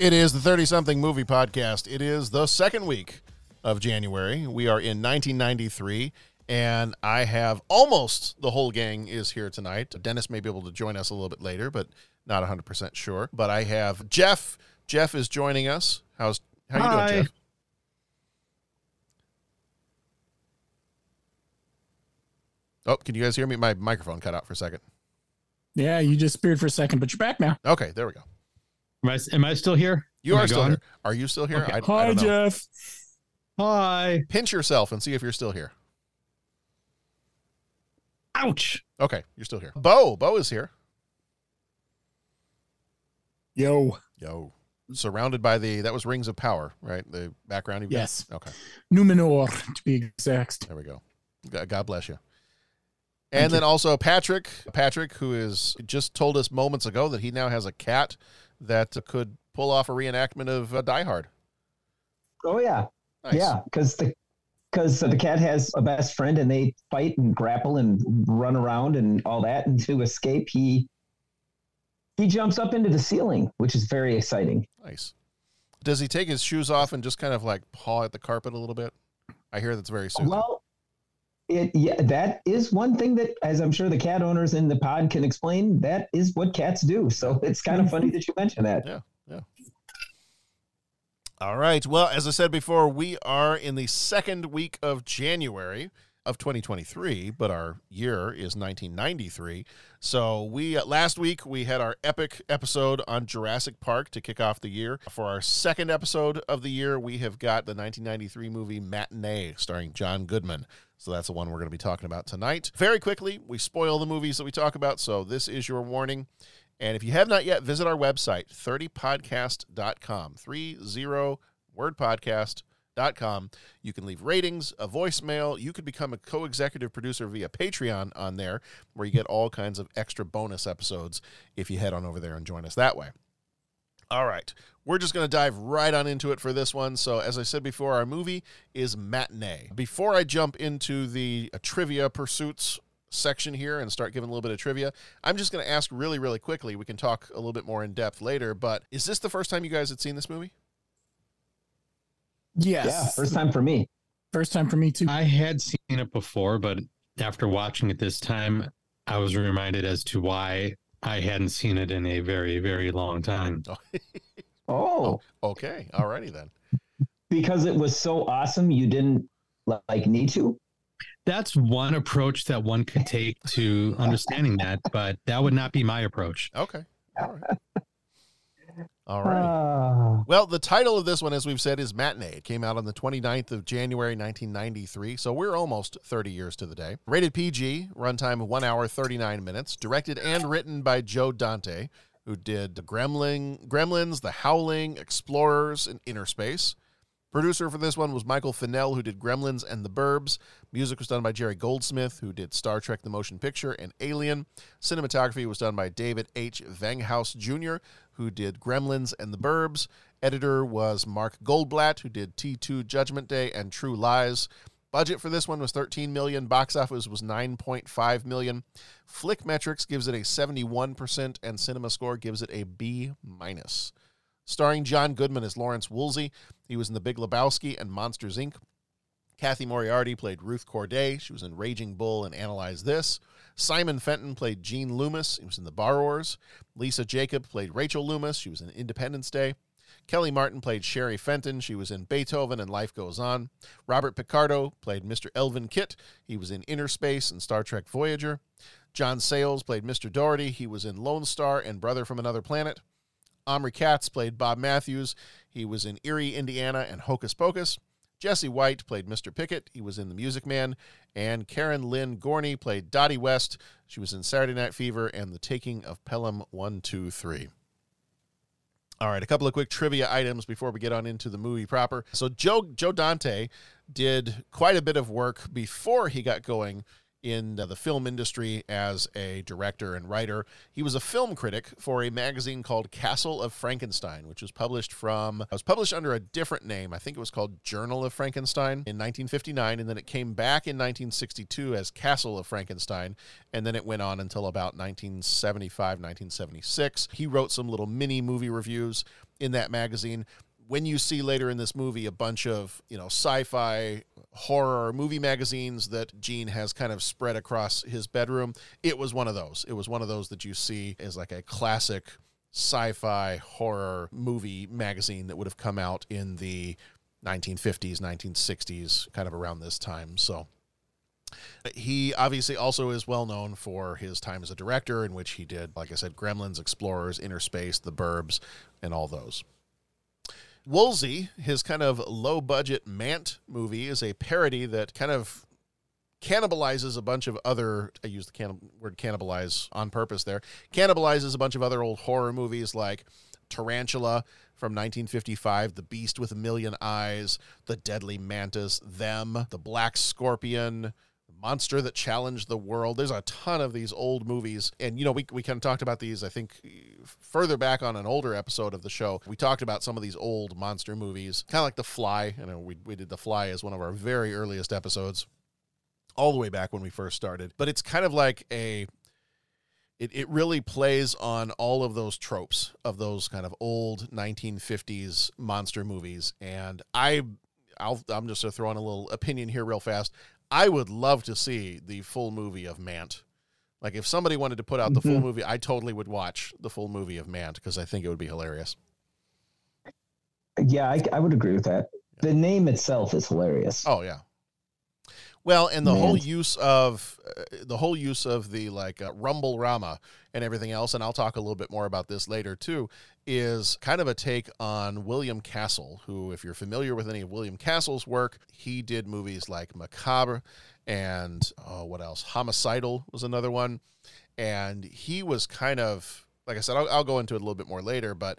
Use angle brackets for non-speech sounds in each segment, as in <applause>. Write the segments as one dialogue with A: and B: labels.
A: It is the 30 something movie podcast. It is the second week of January. We are in 1993, and I have almost the whole gang is here tonight. Dennis may be able to join us a little bit later, but not 100% sure. But I have Jeff. Jeff is joining us. How's how you
B: Hi.
A: doing, Jeff? Oh, can you guys hear me? My microphone cut out for a second.
B: Yeah, you just disappeared for a second, but you're back now.
A: Okay, there we go.
C: Am I, am I still here?
A: You
C: Am
A: are
C: I
A: still
C: gone?
A: here. Are you still here?
C: Okay.
A: I, I
B: Hi,
A: don't know.
B: Jeff.
C: Hi.
A: Pinch yourself and see if you're still here.
C: Ouch.
A: Okay, you're still here. Bo, Bo is here.
B: Yo.
A: Yo. Surrounded by the that was Rings of Power, right? The background you've got?
B: Yes.
A: Okay.
B: Numenor, to be exact.
A: There we go. God God bless you. And then also Patrick, Patrick, who is just told us moments ago that he now has a cat that could pull off a reenactment of uh, Die Hard.
D: Oh yeah,
A: Nice.
D: yeah, because the because the cat has a best friend and they fight and grapple and run around and all that. And to escape, he he jumps up into the ceiling, which is very exciting.
A: Nice. Does he take his shoes off and just kind of like paw at the carpet a little bit? I hear that's very soothing.
D: Well, it yeah, that is one thing that, as I'm sure the cat owners in the pod can explain, that is what cats do. So <laughs> it's kind of funny that you mention that.
A: Yeah, yeah. All right. Well, as I said before, we are in the second week of January of 2023, but our year is 1993. So we uh, last week we had our epic episode on Jurassic Park to kick off the year. For our second episode of the year, we have got the 1993 movie Matinee starring John Goodman. So that's the one we're going to be talking about tonight. Very quickly, we spoil the movies that we talk about, so this is your warning. And if you have not yet, visit our website, 30podcast.com, 30 word podcast.com. You can leave ratings, a voicemail. You could become a co executive producer via Patreon on there, where you get all kinds of extra bonus episodes if you head on over there and join us that way. All right. We're just going to dive right on into it for this one. So, as I said before, our movie is Matinee. Before I jump into the uh, trivia pursuits section here and start giving a little bit of trivia, I'm just going to ask really, really quickly. We can talk a little bit more in depth later, but is this the first time you guys had seen this movie?
B: Yes.
D: Yeah, first time for me.
B: First time for me too.
C: I had seen it before, but after watching it this time, I was reminded as to why I hadn't seen it in a very, very long time. <laughs>
D: Oh,
A: Okay. Alrighty then.
D: because it was so awesome, you didn't like need to.
C: That's one approach that one could take to understanding that, but that would not be my approach.
A: Okay. All right. <laughs> All right.
D: Ah.
A: Well, the title of this one, as we've said, is Matinee. It came out on the 29th of January, 1993, so we're almost 30 years to the day. Rated PG, runtime 1 hour 39 minutes, directed and written by Joe Dante, who did Gremlin, Gremlins, The Howling, Explorers, and Inner Space. Producer for this one was Michael Finnell, who did Gremlins and The Burbs. Music was done by Jerry Goldsmith, who did Star Trek The Motion Picture and Alien. Cinematography was done by David H. Vanghouse Jr., who did Gremlins and The Burbs. Editor was Mark Goldblatt, who did T2 Judgment Day and True Lies. Budget for this one was 13 million. Box office was 9.5 million. Flickmetrix gives it a 71%, and Cinema Score gives it a B minus. Starring John Goodman as Lawrence Woolsey. He was in The Big Lebowski and Monsters Inc. Cathy Moriarty played Ruth Corday. She was in Raging Bull and Analyze This. Simon Fenton played Gene Loomis. He was in The Borrowers. Lisa Jakub played Rachel Loomis. She was in Independence Day. Kellie Martin played Sherry Fenton. She was in Beethoven and Life Goes On. Robert Picardo played Mr. Elvin Kitt. He was in Inner Space and Star Trek Voyager. John Sayles played Mr. Doherty. He was in Lone Star and Brother from Another Planet. Omri Katz played Bob Matthews. He was in Erie, Indiana and Hocus Pocus. Jesse White played Mr. Pickett. He was in The Music Man. And Karen Lynn Gorney played Dottie West. She was in Saturday Night Fever and The Taking of Pelham 123. All right, a couple of quick trivia items before we get on into the movie proper. So Joe Joe Dante did quite a bit of work before he got going in the film industry as a director and writer. He was a film critic for a magazine called Castle of Frankenstein, which was published from was published under a different name. I think it was called Journal of Frankenstein in 1959 and then it came back in 1962 as Castle of Frankenstein and then it went on until about 1975, 1976. He wrote some little mini movie reviews in that magazine when you see later in this movie a bunch of you know sci-fi horror movie magazines that Gene has kind of spread across his bedroom, it was one of those. It was one of those that you see as like a classic sci-fi horror movie magazine that would have come out in the 1950s, 1960s, kind of around this time. So he obviously also is well known for his time as a director, in which he did, like I said, Gremlins, Explorers, Inner Space, The Burbs, and all those. Woolsey, his kind of low budget Mant movie, is a parody that kind of cannibalizes a bunch of other I use the word cannibalize on purpose there. Cannibalizes a bunch of other old horror movies like Tarantula from 1955, The Beast with a Million Eyes, The Deadly Mantis, Them, The Black Scorpion, Monster That Challenged the World. There's a ton of these old movies. And, you know, we, we kind of talked about these, I think, further back on an older episode of the show. We talked about some of these old monster movies, kind of like The Fly. I know we, we did The Fly as one of our very earliest episodes, all the way back when we first started. But it's kind of like a. It, it really plays on all of those tropes of those kind of old 1950s monster movies. And I I'll, I'm just going to throw in a little opinion here real fast. I would love to see the full movie of Mant. Like if somebody wanted to put out the mm-hmm. full movie, I totally would watch the full movie of Mant because I think it would be hilarious.
D: Yeah, I, I would agree with that. Yeah. The name itself is hilarious.
A: Oh yeah. Well, and the Man. whole use of uh, the whole use of the like uh, Rumble Rama and everything else, and I'll talk a little bit more about this later too, is kind of a take on William Castle, who, if you're familiar with any of William Castle's work, he did movies like Macabre and oh, what else? Homicidal was another one, and he was kind of like I said, I'll, I'll go into it a little bit more later, but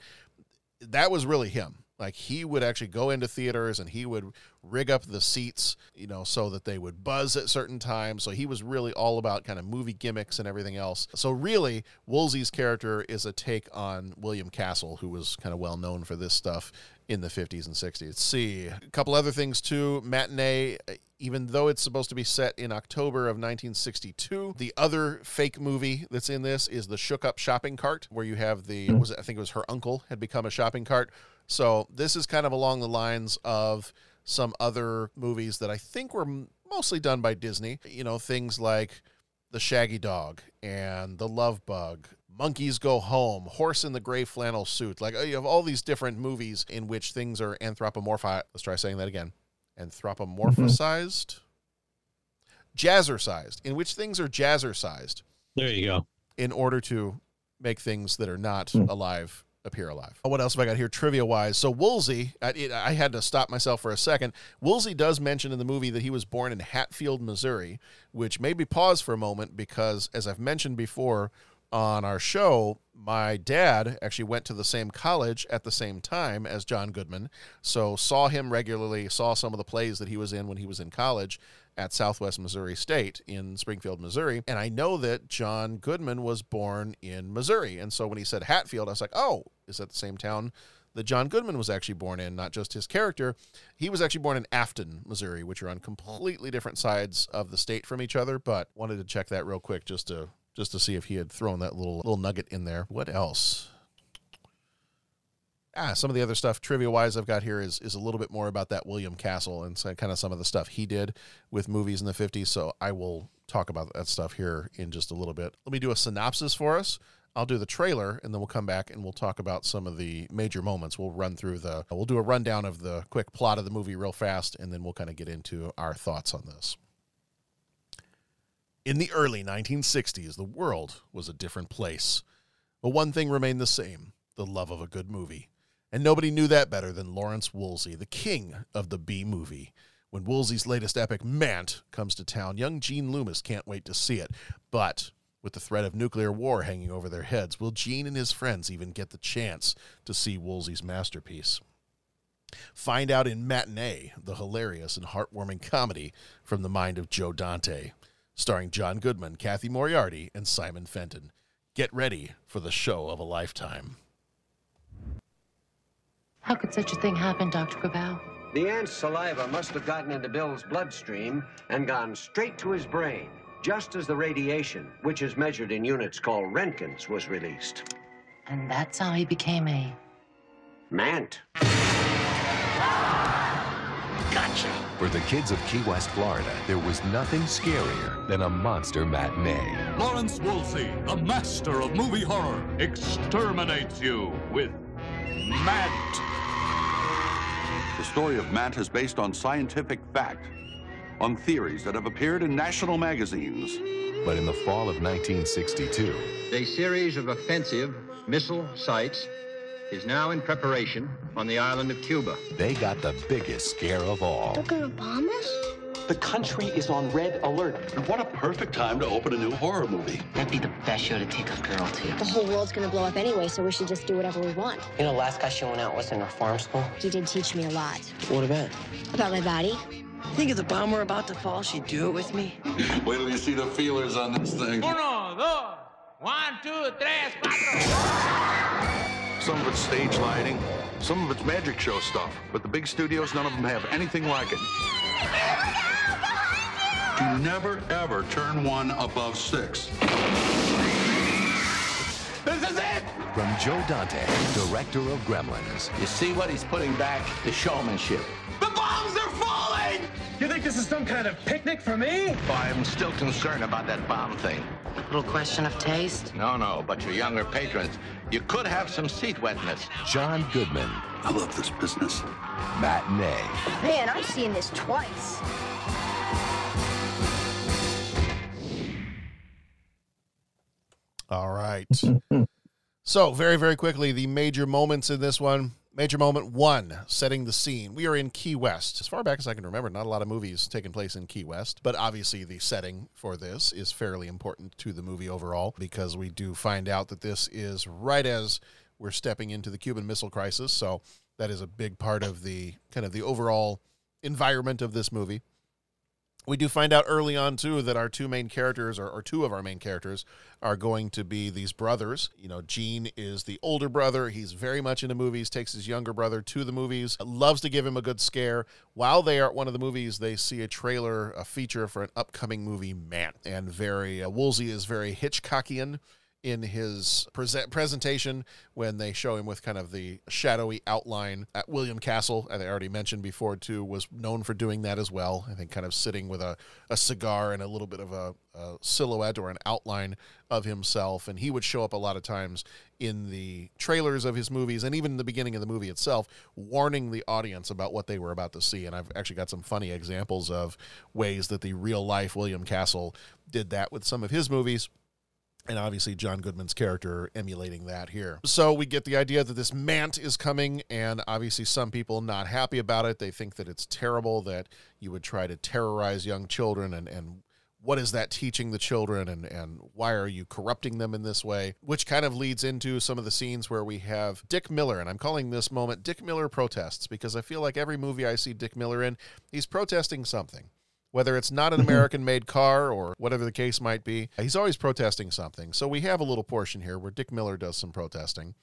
A: that was really him like he would actually go into theaters and he would rig up the seats, you know, so that they would buzz at certain times. So he was really all about kind of movie gimmicks and everything else. So really, Woolsey's character is a take on William Castle, who was kind of well known for this stuff in the 50s and 60s. Let's see a couple other things too. Matinee uh, even though it's supposed to be set in October of 1962. The other fake movie that's in this is the Shook Up Shopping Cart, where you have the mm-hmm. was it, I think it was her uncle had become a shopping cart. So this is kind of along the lines of some other movies that I think were mostly done by Disney. You know, things like The Shaggy Dog and The Love Bug, Monkeys Go Home, Horse in the Gray Flannel Suit. Like you have all these different movies in which things are anthropomorphized. Let's try saying that again. Anthropomorphized, mm-hmm. jazzercised, in which things are jazzercised.
C: There you go.
A: In order to make things that are not mm. alive appear alive. Oh, what else have I got here trivia wise? So Woolsey, I, it, I, had to stop myself for a second. Woolsey does mention in the movie that he was born in Hatfield, Missouri, which made me pause for a moment because, as I've mentioned before on our show, my dad actually went to the same college at the same time as John Goodman, so saw him regularly, saw some of the plays that he was in when he was in college at Southwest Missouri State in Springfield, Missouri. And I know that John Goodman was born in Missouri. And so when he said Hatfield, I was like, oh, is that the same town that John Goodman was actually born in, not just his character. He was actually born in Affton, Missouri, which are on completely different sides of the state from each other, but wanted to check that real quick just to just to see if he had thrown that little little nugget in there. What else? Ah, some of the other stuff trivia wise I've got here is is a little bit more about that William Castle and so kind of some of the stuff he did with movies in the 50s. So I will talk about that stuff here in just a little bit. Let me do a synopsis for us. I'll do the trailer and then we'll come back and we'll talk about some of the major moments. We'll run through the, we'll do a rundown of the quick plot of the movie real fast and then we'll kind of get into our thoughts on this. In the early 1960s, the world was a different place. But one thing remained the same the love of a good movie. And nobody knew that better than Lawrence Woolsey, the king of the B movie. When Woolsey's latest epic, Mant, comes to town, young Gene Loomis can't wait to see it. But with the threat of nuclear war hanging over their heads, will Gene and his friends even get the chance to see Woolsey's masterpiece? Find out in Matinee, the hilarious and heartwarming comedy from the mind of Joe Dante, starring John Goodman, Cathy Moriarty, and Simon Fenton. Get ready for the show of a lifetime.
E: How could such a thing happen, Dr. Cabal?
F: The ant's saliva must have gotten into Bill's bloodstream and gone straight to his brain, just as the radiation, which is measured in units called Roentgens, was released.
E: And that's how he became a.
F: Mant.
G: Gotcha. For the kids of Key West, Florida, there was nothing scarier than a monster matinee.
H: Lawrence Woolsey, the master of movie horror, exterminates you with Mant.
I: The story of Mant is based on scientific fact, on theories that have appeared in national magazines.
G: But in the fall of 1962,
J: a series of offensive missile sites is now in preparation on the island of Cuba.
G: They got the biggest scare of all.
K: They're gonna bomb us?
L: The country is on red alert.
I: And what a perfect time to open a new horror movie.
E: That'd be the best show to take a girl to.
K: The whole world's gonna blow up anyway, so we should just do whatever we want.
M: You know, the last guy she went out with in her farm school?
K: He did teach me a lot.
M: What about?
K: About my body.
M: Think if the bomb were about to fall, she'd do it with me? <laughs>
I: Wait till you see the feelers on this thing.
N: Uno, dos, one, two, tres, cuatro.
I: Some of it's stage lighting, some of it's magic show stuff, but the big studios, none of them have anything like it. You never, ever turn one above six.
L: This is it!
G: From Joe Dante, director of Gremlins.
L: You see what he's putting back? The showmanship. The bombs are falling!
N: You think this is some kind of picnic for me?
L: I'm still concerned about that bomb thing.
E: Little question of taste?
L: No, no, but your younger patrons, you could have some seat wetness.
G: John Goodman.
I: I love this business.
G: Matinee.
K: Man, I've seen this twice.
A: All right. <laughs> so, very, very quickly, the major moments in this one. Major moment one, setting the scene. We are in Key West. As far back as I can remember, not a lot of movies taking place in Key West, but obviously the setting for this is fairly important to the movie overall because we do find out that this is right as we're stepping into the Cuban Missile Crisis. So, that is a big part of the kind of the overall environment of this movie we do find out early on too that our two main characters or, or, two of our main characters are going to be these brothers. You know gene is the older brother. He's very much into movies takes his younger brother to the movies loves to give him a good scare. While they are at one of the movies they see a trailer a feature for an upcoming movie Mant. And very uh, woolsey is very hitchcockian in his present presentation when they show him with kind of the shadowy outline at William Castle, and I already mentioned before too, was known for doing that as well. I think kind of sitting with a, a cigar and a little bit of a, a silhouette or an outline of himself, and he would show up a lot of times in the trailers of his movies and even the beginning of the movie itself, warning the audience about what they were about to see. And I've actually got some funny examples of ways that the real life William Castle did that with some of his movies and obviously John Goodman's character emulating that here. So we get the idea that this Mant is coming, and obviously some people not happy about it. They think that it's terrible that you would try to terrorize young children and and what is that teaching the children and and why are you corrupting them in this way which kind of leads into some of the scenes where we have dick miller and i'm calling this moment dick miller protests because i feel like every movie i see dick miller in he's protesting something whether it's not an mm-hmm. American made car or whatever the case might be. He's always protesting something. So we have a little portion here where Dick Miller does some protesting.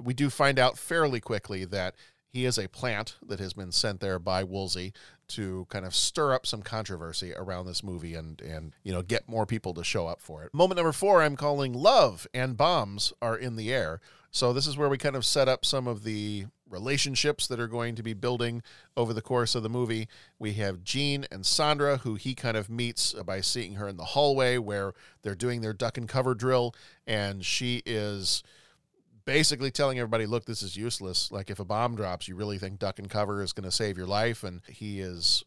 A: We do find out fairly quickly that he is a plant that has been sent there by Woolsey to kind of stir up some controversy around this movie and and you know get more people to show up for it. Moment number 4 I'm calling love and bombs are in the air. So this is where we kind of set up some of the relationships that are going to be building over the course of the movie. We have Gene and Sandra, who he kind of meets by seeing her in the hallway where they're doing their duck and cover drill, and she is basically telling everybody, look, this is useless. Like if a bomb drops, you really think duck and cover is going to save your life, and he is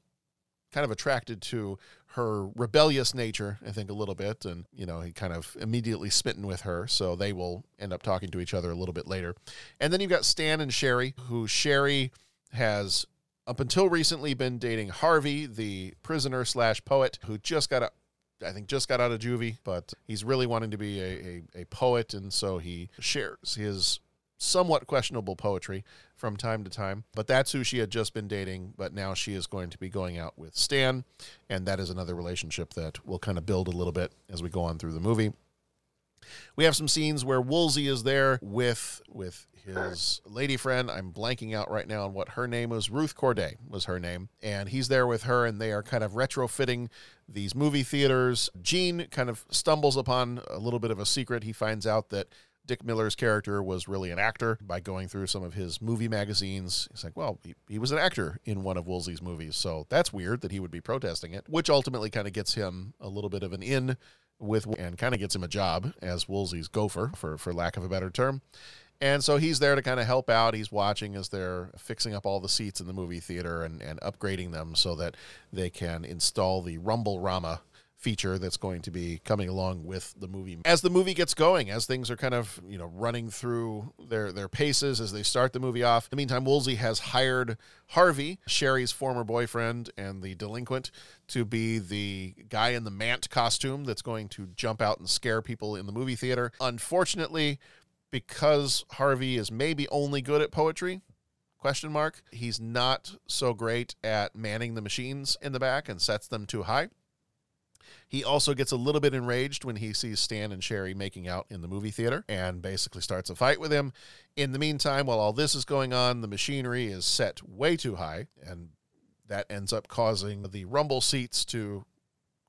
A: kind of attracted to her rebellious nature, I think, a little bit. And, you know, he kind of immediately smitten with her. So they will end up talking to each other a little bit later. And then you've got Stan and Sherry, who Sherry has up until recently been dating Harvey, the prisoner slash poet, who just got a I think just got out of juvie, but he's really wanting to be a, a, a poet, and so he shares his somewhat questionable poetry from time to time. But that's who she had just been dating. But now she is going to be going out with Stan. And that is another relationship that will kind of build a little bit as we go on through the movie. We have some scenes where Woolsey is there with with his lady friend. I'm blanking out right now on what her name was. Ruth Corday was her name. And he's there with her, and they are kind of retrofitting these movie theaters. Gene kind of stumbles upon a little bit of a secret. He finds out that Dick Miller's character was really an actor by going through some of his movie magazines. He's like, well, he, he was an actor in one of Woolsey's movies, so that's weird that he would be protesting it, which ultimately kind of gets him a little bit of an in with and kind of gets him a job as Woolsey's gopher, for, for lack of a better term. And so he's there to kind of help out. He's watching as they're fixing up all the seats in the movie theater and, and upgrading them so that they can install the Rumble Rama feature that's going to be coming along with the movie. As the movie gets going as things are kind of you know running through their their paces as they start the movie off in the meantime woolsey has hired harvey sherry's former boyfriend and the delinquent to be the guy in the mant costume that's going to jump out and scare people in the movie theater. Unfortunately because harvey is maybe only good at poetry question mark he's not so great at manning the machines in the back and sets them too high he also gets a little bit enraged when he sees Stan and Sherry making out in the movie theater and basically starts a fight with him. In the meantime, while all this is going on, the machinery is set way too high, and that ends up causing the rumble seats to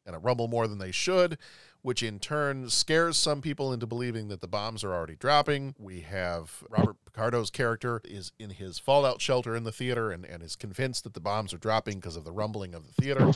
A: kind of rumble more than they should, which in turn scares some people into believing that the bombs are already dropping. We have Robert Picardo's character is in his fallout shelter in the theater and, and is convinced that the bombs are dropping because of the rumbling of the theater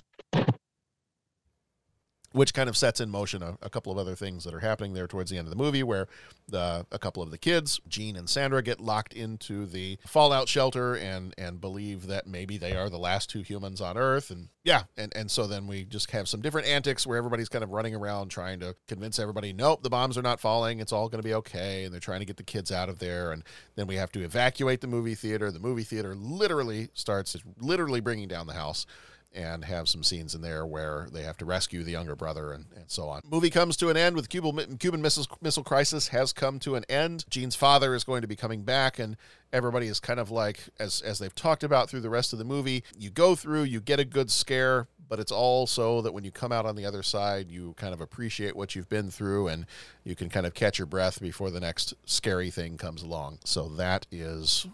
A: which kind of sets in motion a, a, couple of other things that are happening there towards the end of the movie, where the, a couple of the kids, Gene and Sandra, get locked into the fallout shelter and and believe that maybe they are the last two humans on Earth, and yeah, and and so then we just have some different antics where everybody's kind of running around trying to convince everybody, nope, the bombs are not falling, it's all going to be okay, and they're trying to get the kids out of there, and then we have to evacuate the movie theater. The movie theater literally starts literally bringing down the house and have some scenes in there where they have to rescue the younger brother and, and so on. Movie comes to an end with Cuban, Cuban missile, missile crisis has come to an end. Gene's father is going to be coming back and everybody is kind of like as as they've talked about through the rest of the movie, you go through, you get a good scare, but it's also that when you come out on the other side, you kind of appreciate what you've been through and you can kind of catch your breath before the next scary thing comes along. So that is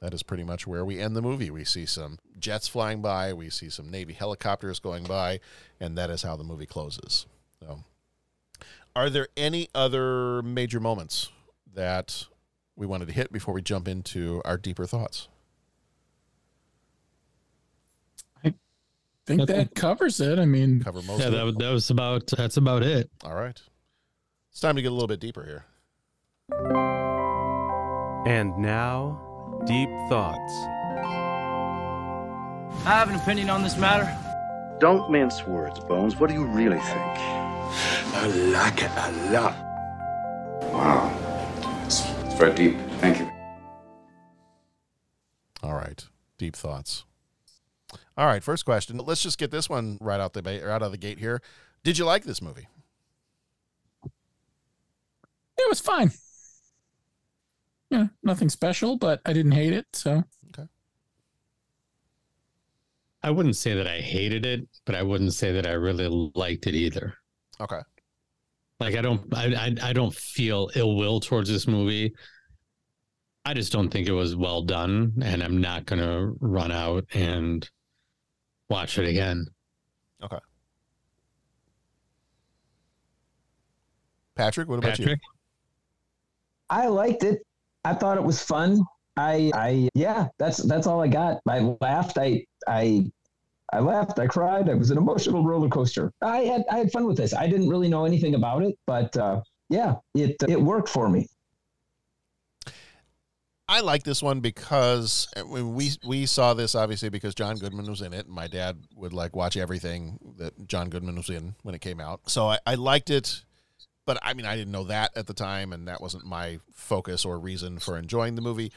A: that is pretty much where we end the movie. We see some jets flying by, we see some Navy helicopters going by, and that is how the movie closes. So, are there any other major moments that we wanted to hit before we jump into our deeper thoughts?
B: I think that covers it. I mean,
A: cover most.
C: Yeah, that, was- that was about. That's about it.
A: All right, it's time to get a little bit deeper here.
O: And now, Deep Thoughts.
P: I have an opinion on this matter.
Q: Don't mince words, Bones. What do you really think?
R: I like it a lot.
Q: Wow. It's, it's very deep. Thank you.
A: All right, deep thoughts. All right, first question. Let's just get this one right out the ba- right out of the gate here. Did you like this movie?
B: It was fine. Yeah, nothing special, but I didn't hate it. So
A: okay.
C: I wouldn't say that I hated it, but I wouldn't say that I really liked it either.
A: Okay.
C: Like I don't, I, I, I don't feel ill will towards this movie. I just don't think it was well done, and I'm not gonna run out and watch it again.
A: Okay. Patrick, what about
C: you?
D: I liked it. I thought it was fun. I, I, yeah, that's that's all I got. I laughed. I, I, I laughed. I cried. It was an emotional roller coaster. I had, I had fun with this. I didn't really know anything about it, but uh, yeah, it it worked for me.
A: I like this one because uh, we we saw this obviously because John Goodman was in it. And my dad would like watch everything that John Goodman was in when it came out. So I, I liked it, but I mean I didn't know that at the time, and that wasn't my focus or reason for enjoying the movie.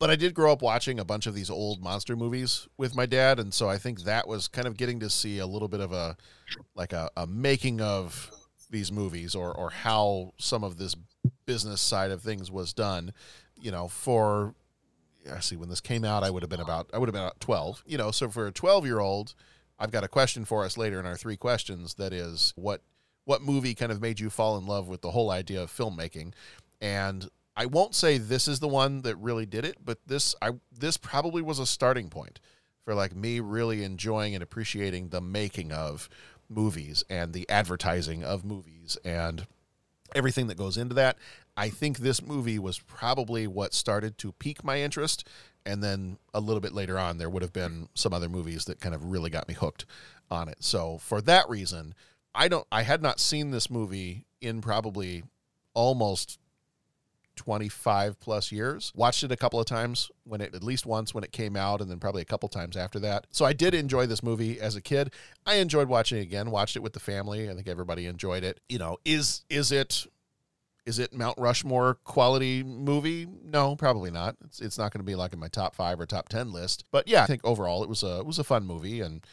A: But I did grow up watching a bunch of these old monster movies with my dad, and so I think that was kind of getting to see a little bit of a like a, a making of these movies or or how some of this business side of things was done you know, for I see when this came out, I would have been about I would have been about twelve. You know, so for a twelve year old, I've got a question for us later in our three questions. That is, what what movie kind of made you fall in love with the whole idea of filmmaking? And I won't say this is the one that really did it, but this I this probably was a starting point for like me really enjoying and appreciating the making of movies and the advertising of movies and everything that goes into that. I think this movie was probably what started to pique my interest. And then a little bit later on, there would have been some other movies that kind of really got me hooked on it. So for that reason, I don't, I had not seen this movie in probably almost 25 plus years. Watched it a couple of times when it, at least once when it came out, and then probably a couple times after that. So I did enjoy this movie as a kid. I enjoyed watching it again, watched it with the family. I think everybody enjoyed it. You know, is, is it, is it Mount Rushmore quality movie? No, probably not. It's, it's not going to be like in my top five or top ten list. But yeah, I think overall it was a it was a fun movie, and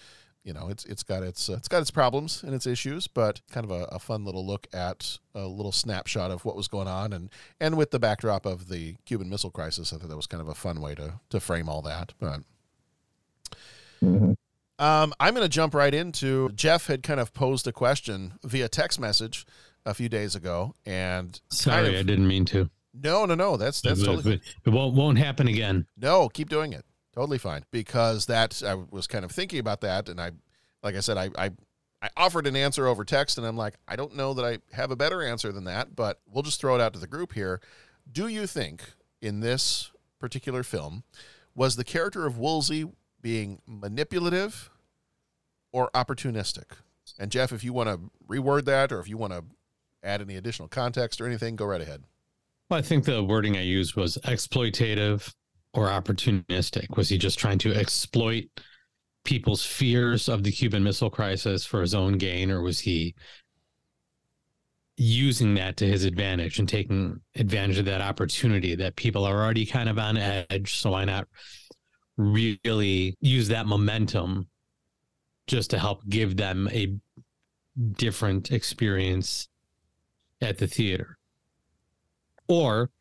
A: you know it's it's got its uh, it's got its problems and its issues, but kind of a, a, fun little look at a little snapshot of what was going on, and and with the backdrop of the Cuban Missile Crisis, I thought that was kind of a fun way to to frame all that. But. Mm-hmm. Um, I'm going to jump right into Jeff had kind of posed a question via text message a few days ago, and
C: sorry,
A: kind
C: of, I didn't mean to.
A: No, no, no. That's that's
C: it,
A: totally.
C: It won't won't happen again.
A: No, keep doing it. Totally fine. Because that I was kind of thinking about that, and I, like I said, I I I offered an answer over text, and I'm like, I don't know that I have a better answer than that, but we'll just throw it out to the group here. Do you think in this particular film was the character of Woolsey being manipulative or opportunistic? And Jeff, if you want to reword that, or if you want to add any additional context or anything, go right ahead.
C: Well, I think the wording I used was exploitative or opportunistic. Was he just trying to exploit people's fears of the Cuban Missile Crisis for his own gain, or was he using that to his advantage and taking advantage of that opportunity that people are already kind of on edge? So why not really use that momentum just to help give them a different experience at the theater? Or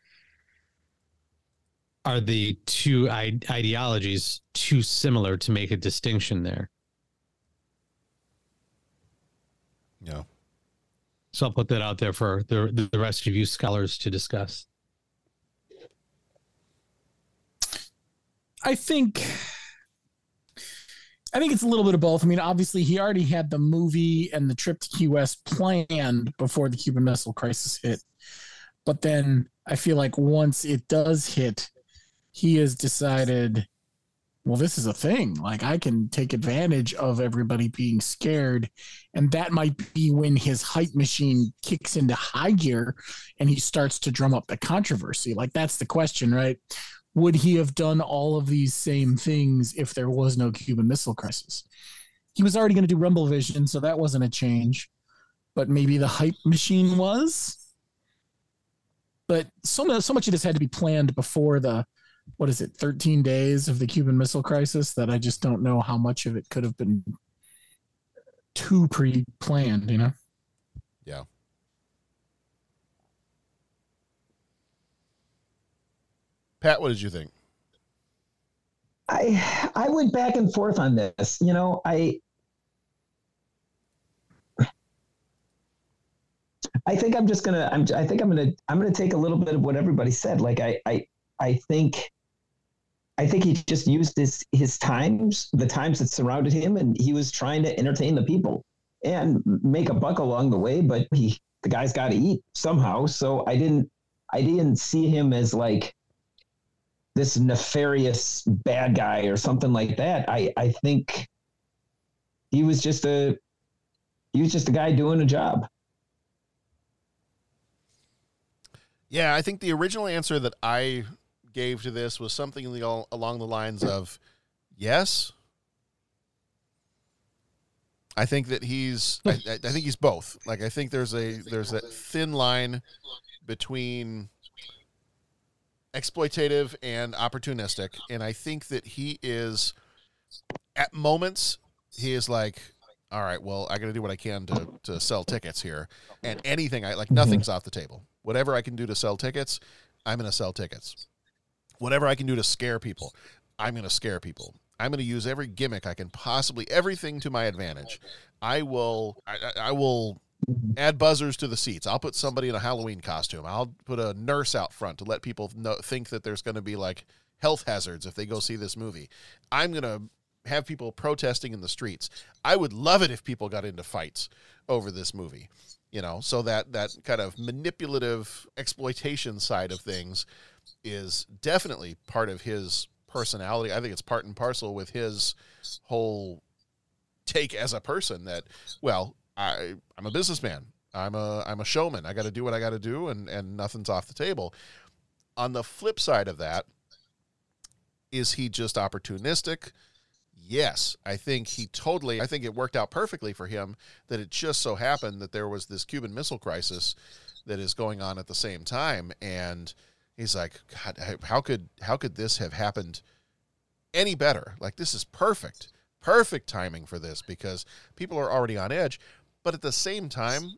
C: are the two ideologies too similar to make a distinction there?
A: Yeah.
C: So I'll put that out there for the, the rest of you scholars to discuss.
B: I think I think it's a little bit of both. I mean, obviously, he already had the movie and the trip to Key West planned before the Cuban Missile Crisis hit. But then I feel like once it does hit, he has decided, well, this is a thing. Like, I can take advantage of everybody being scared. And that might be when his hype machine kicks into high gear and he starts to drum up the controversy. Like, that's the question, right? would he have done all of these same things if there was no Cuban Missile Crisis? He was already going to do Rumble Vision, so that wasn't a change. But maybe the hype machine was. But so, so much of this had to be planned before the, what is it, 13 days of the Cuban Missile Crisis that I just don't know how much of it could have been too pre planned, you know?
A: Yeah. Pat, what did you think?
D: I I went back and forth on this. You know, I I think I'm just gonna I'm I think I'm gonna I'm gonna take a little bit of what everybody said. Like I I I think I think he just used his his times, the times that surrounded him, and he was trying to entertain the people and make a buck along the way. But he the guy's got to eat somehow. So I didn't I didn't see him as like this nefarious bad guy or something like that. I I think he was just a he was just a guy doing a job.
A: Yeah, I think the original answer that I gave to this was something the, along the lines of yes. I think that he's hmm. I, I think he's both. Like I think there's a there's that thin line between exploitative and opportunistic and I think that he is at moments he is like all right, well, I got to do what I can to to sell tickets here and anything I like mm-hmm. nothing's off the table. Whatever I can do to sell tickets, I'm going to sell tickets. Whatever I can do to scare people, I'm going to scare people. I'm going to use every gimmick I can possibly, everything to my advantage. I will, I, I will add buzzers to the seats. I'll put somebody in a Halloween costume. I'll put a nurse out front to let people know, think that there's going to be like health hazards if they go see this movie. I'm going to have people protesting in the streets. I would love it if people got into fights over this movie you know so that that kind of manipulative exploitation side of things is definitely part of his personality. I think it's part and parcel with his whole take as a person that well i i'm a businessman. I'm a i'm a showman. I got to do what i got to do and and nothing's off the table. On the flip side of that is he just opportunistic? Yes, I think he totally, I think it worked out perfectly for him that it just so happened that there was this Cuban Missile Crisis that is going on at the same time. And he's like, God, how could, how could this have happened any better? Like, this is perfect, perfect timing for this because people are already on edge. But at the same time,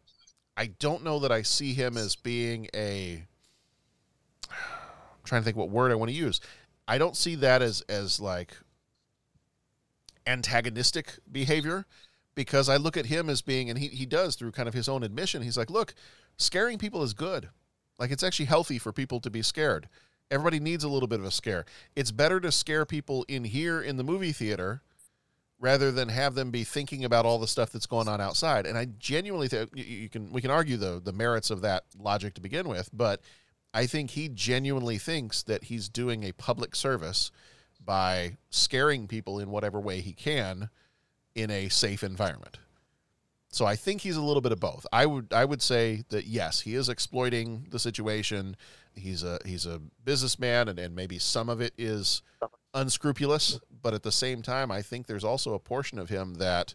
A: I don't know that I see him as being a, I'm trying to think what word I want to use. I don't see that as, as like, antagonistic behavior because I look at him as being, and he, he does through kind of his own admission, he's like, look, scaring people is good. Like it's actually healthy for people to be scared. Everybody needs a little bit of a scare. It's better to scare people in here in the movie theater rather than have them be thinking about all the stuff that's going on outside. And I genuinely think you can we can argue the the merits of that logic to begin with, but I think he genuinely thinks that he's doing a public service by scaring people in whatever way he can in a safe environment. So I think he's a little bit of both. I would I would say that yes, he is exploiting the situation. He's a he's a businessman and, and maybe some of it is unscrupulous, but at the same time I think there's also a portion of him that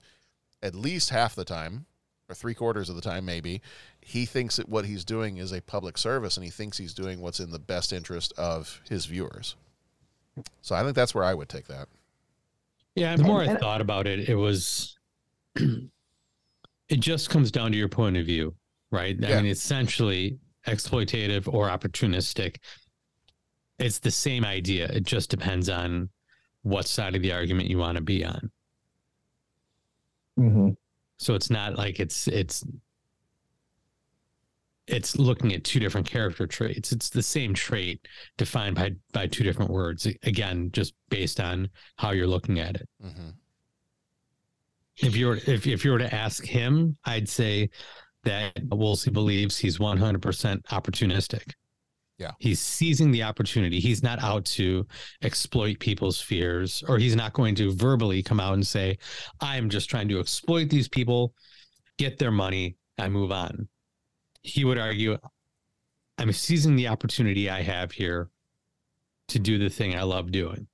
A: at least half the time, or three quarters of the time maybe, he thinks that what he's doing is a public service and he thinks he's doing what's in the best interest of his viewers. So I think that's where I would take that.
C: Yeah, the more I thought about it, it was <clears throat> it just comes down to your point of view, right? I mean, essentially exploitative or opportunistic. It's the same idea. It just depends on what side of the argument you want to be on.
D: Mm-hmm.
C: So it's not like it's it's it's looking at two different character traits. It's the same trait defined by by two different words. Again, just based on how you're looking at it.
A: Mm-hmm.
C: If you were if if you were to ask him, I'd say that Woolsey believes he's 100% opportunistic.
A: Yeah.
C: He's seizing the opportunity. He's not out to exploit people's fears, or he's not going to verbally come out and say, I'm just trying to exploit these people, get their money, I move on he would argue, I'm seizing the opportunity I have here to do the thing I love doing.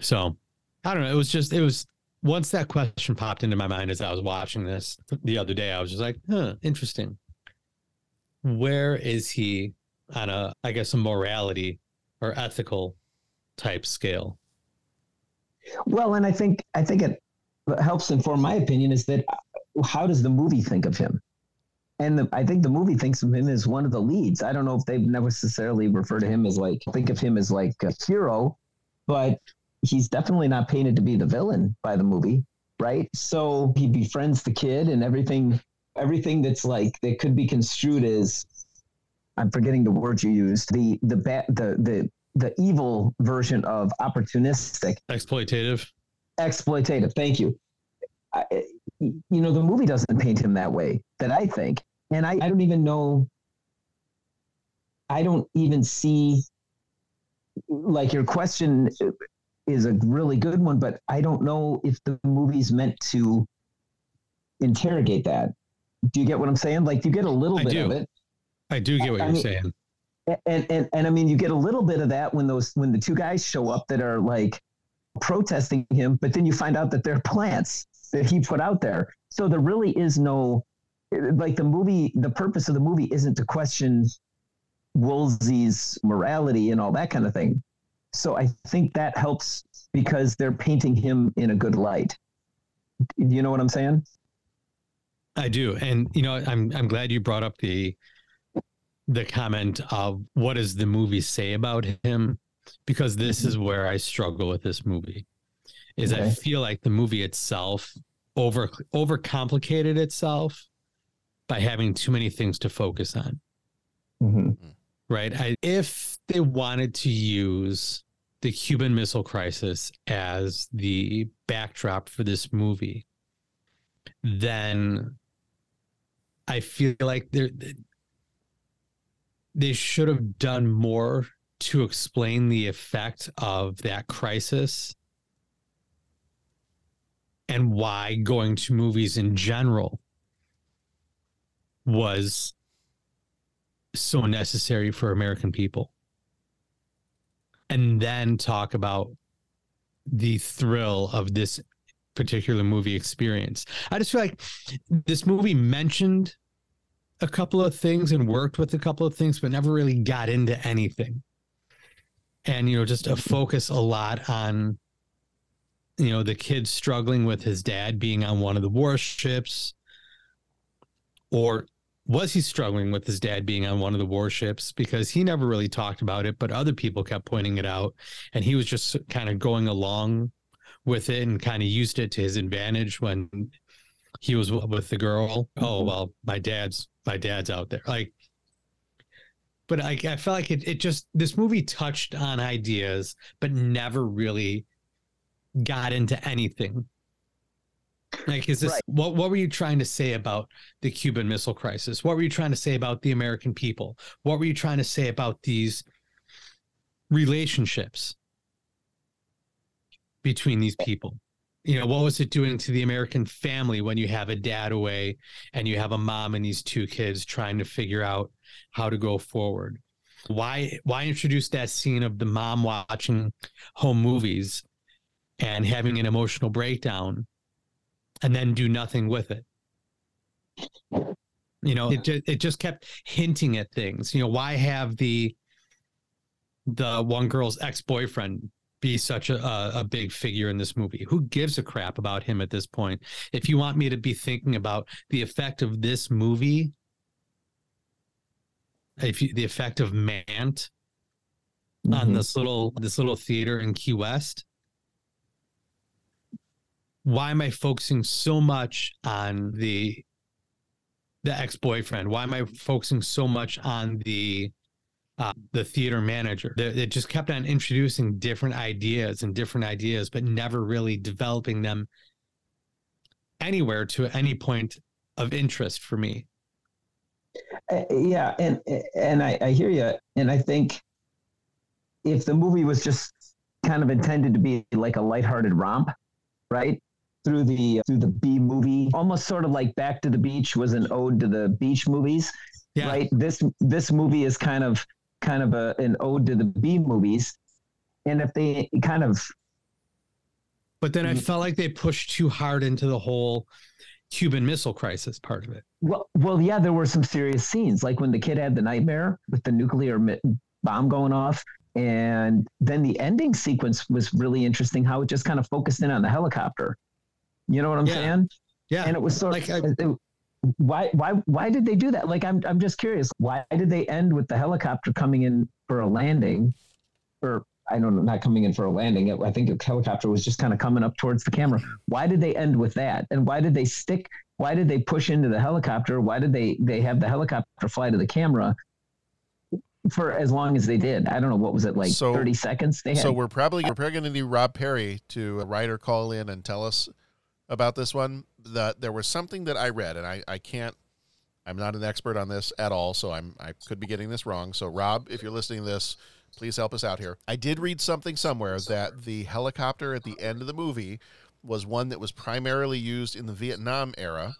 C: So I don't know. It was just, it was once that question popped into my mind as I was watching this the other day, I was just like, huh, interesting. Where is he on a, I guess, a morality or ethical type scale?
D: Well, and I think, I think it helps inform my opinion is that uh, how does the movie think of him? and the, I think the movie thinks of him as one of the leads. I don't know if they never necessarily refer to him as like think of him as like a hero, but he's definitely not painted to be the villain by the movie, right? So he befriends the kid and everything everything that's like that could be construed as I'm forgetting the word you used the the ba- the the the evil version of opportunistic
C: exploitative
D: exploitative. Thank you. I, you know, the movie doesn't paint him that way that I think. And I, I don't even know, I don't even see like your question is a really good one, but I don't know if the movie's meant to interrogate that. Do you get what I'm saying? Like you get a little
C: I
D: bit
C: do.
D: of it.
C: I do get what
D: I
C: you're
D: mean-
C: saying.
D: And, and and I mean you get a little bit of that when those when the two guys show up that are like protesting him, but then you find out that they're plants that he put out there. So there really is no like the movie the purpose of the movie isn't to question Woolsey's morality and all that kind of thing. So I think that helps because they're painting him in a good light. You know what I'm saying?
C: I do, and you know, I'm I'm glad you brought up the the comment of what does the movie say about him, because this is where I struggle with this movie. Is I feel like the movie itself over overcomplicated itself by having too many things to focus on.
D: Mm-hmm.
C: Right. I, if they wanted to use the Cuban Missile Crisis as the backdrop for this movie, then I feel like there they should have done more to explain the effect of that crisis and why going to movies in general was so necessary for American people. And then talk about the thrill of this particular movie experience. I just feel like this movie mentioned a couple of things and worked with a couple of things, but never really got into anything. And, you know, just a focus a lot on, you know, the kid struggling with his dad being on one of the warships. Or was he struggling with his dad being on one of the warships? Because he never really talked about it, but other people kept pointing it out. And he was just kind of going along with it and kind of used it to his advantage when he was with the girl. Oh mm-hmm. well, my dad's my dad's out there. Like, but I, I felt like it. It just this movie touched on ideas, but never really got into anything. Like, is this
D: Right.
C: what? What were you trying to say about the Cuban Missile Crisis? What were you trying to say about the American people? What were you trying to say about these relationships between these people? you know what was it doing to the american family when you have a dad away and you have a mom and these two kids trying to figure out how to go forward why why introduce that scene of the mom watching home movies and having an emotional breakdown and then do nothing with it you know it just, it just kept hinting at things you know why have the the one girl's ex-boyfriend be such a, a, big figure in this movie. Who gives a crap about him at this point? If you want me to be thinking about the effect of this movie, if you, the effect of Mant on
D: Mhm.
C: this little this little theater in Key West, why am I focusing so much on the the ex-boyfriend? Why am I focusing so much on the uh, the theater manager. They just kept on introducing different ideas and different ideas, but never really developing them anywhere to any point of interest for me.
D: Uh, yeah, and and I, I hear you, and I think if the movie was just kind of intended to be like a lighthearted romp, right? Through the through the B movie, almost sort of like Back to the Beach was an ode to the beach movies, right? This this movie is kind of kind of a, an ode to the B movies, and if they kind of
C: But then I mm. felt like they pushed too hard into the whole Cuban Missile Crisis part of it.
D: Well, well, yeah, there were some serious scenes, like when the kid had the nightmare with the nuclear mi- bomb going off, and then the ending sequence was really interesting. How it just kind of focused in on the helicopter. You know what I'm
C: Yeah.
D: saying?
C: Yeah,
D: and it was sort of it- why why why did they do that? Like I'm I'm just curious. Why did they end with the helicopter coming in for a landing, or I don't know, not coming in for a landing. I think the helicopter was just kind of coming up towards the camera. Why did they end with that? And why did they stick? Why did they push into the helicopter? Why did they they have the helicopter fly to the camera for as long as they did? I don't know. What was it like?
A: So-
D: Thirty seconds. They had.
A: So we're probably we're probably going to need Rob Perry to write or call in and tell us about this one. That there was something that I read, and I I can't. I'm not an expert on this at all, so I'm I could be getting this wrong. So Rob, if you're listening to this, please help us out here. I did read something somewhere that the helicopter at the end of the movie was one that was primarily used in the Vietnam era.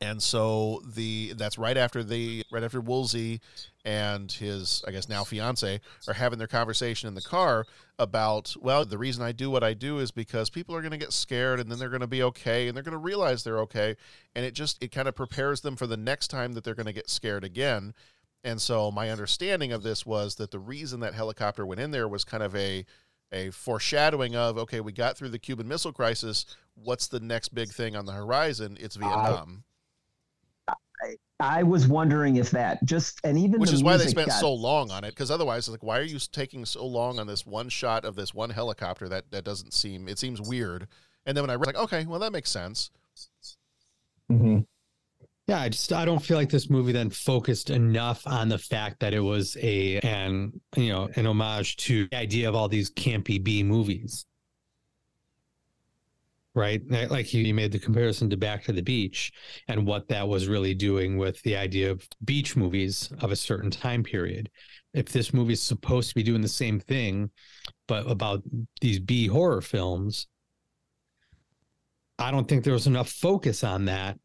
A: And so the that's right after the right after Woolsey and his I guess now fiance are having their conversation in the car about well the reason I do what I do is because people are going to get scared and then they're going to be okay and they're going to realize they're okay and it just it kind of prepares them for the next time that they're going to get scared again. And so my understanding of this was that the reason that helicopter went in there was kind of a a foreshadowing of okay, we got through the Cuban Missile Crisis. What's the next big thing on the horizon? It's uh, Vietnam.
D: I, I was wondering if that just and even
A: which
D: the
A: is why they spent
D: got-
A: so long on it. Because otherwise, it's like, why are you taking so long on this one shot of this one helicopter? That that doesn't seem. It seems weird. And then when I read, like, okay, well, that makes sense. Mm-hmm.
C: Yeah, I just I don't feel like this movie then focused enough on the fact that it was a an you know an homage to the idea of all these campy B movies. Right? Like you made the comparison to Back to the Beach and what that was really doing with the idea of beach movies of a certain time period. If this movie is supposed to be doing the same thing, but about these B horror films, I don't think there was enough focus on that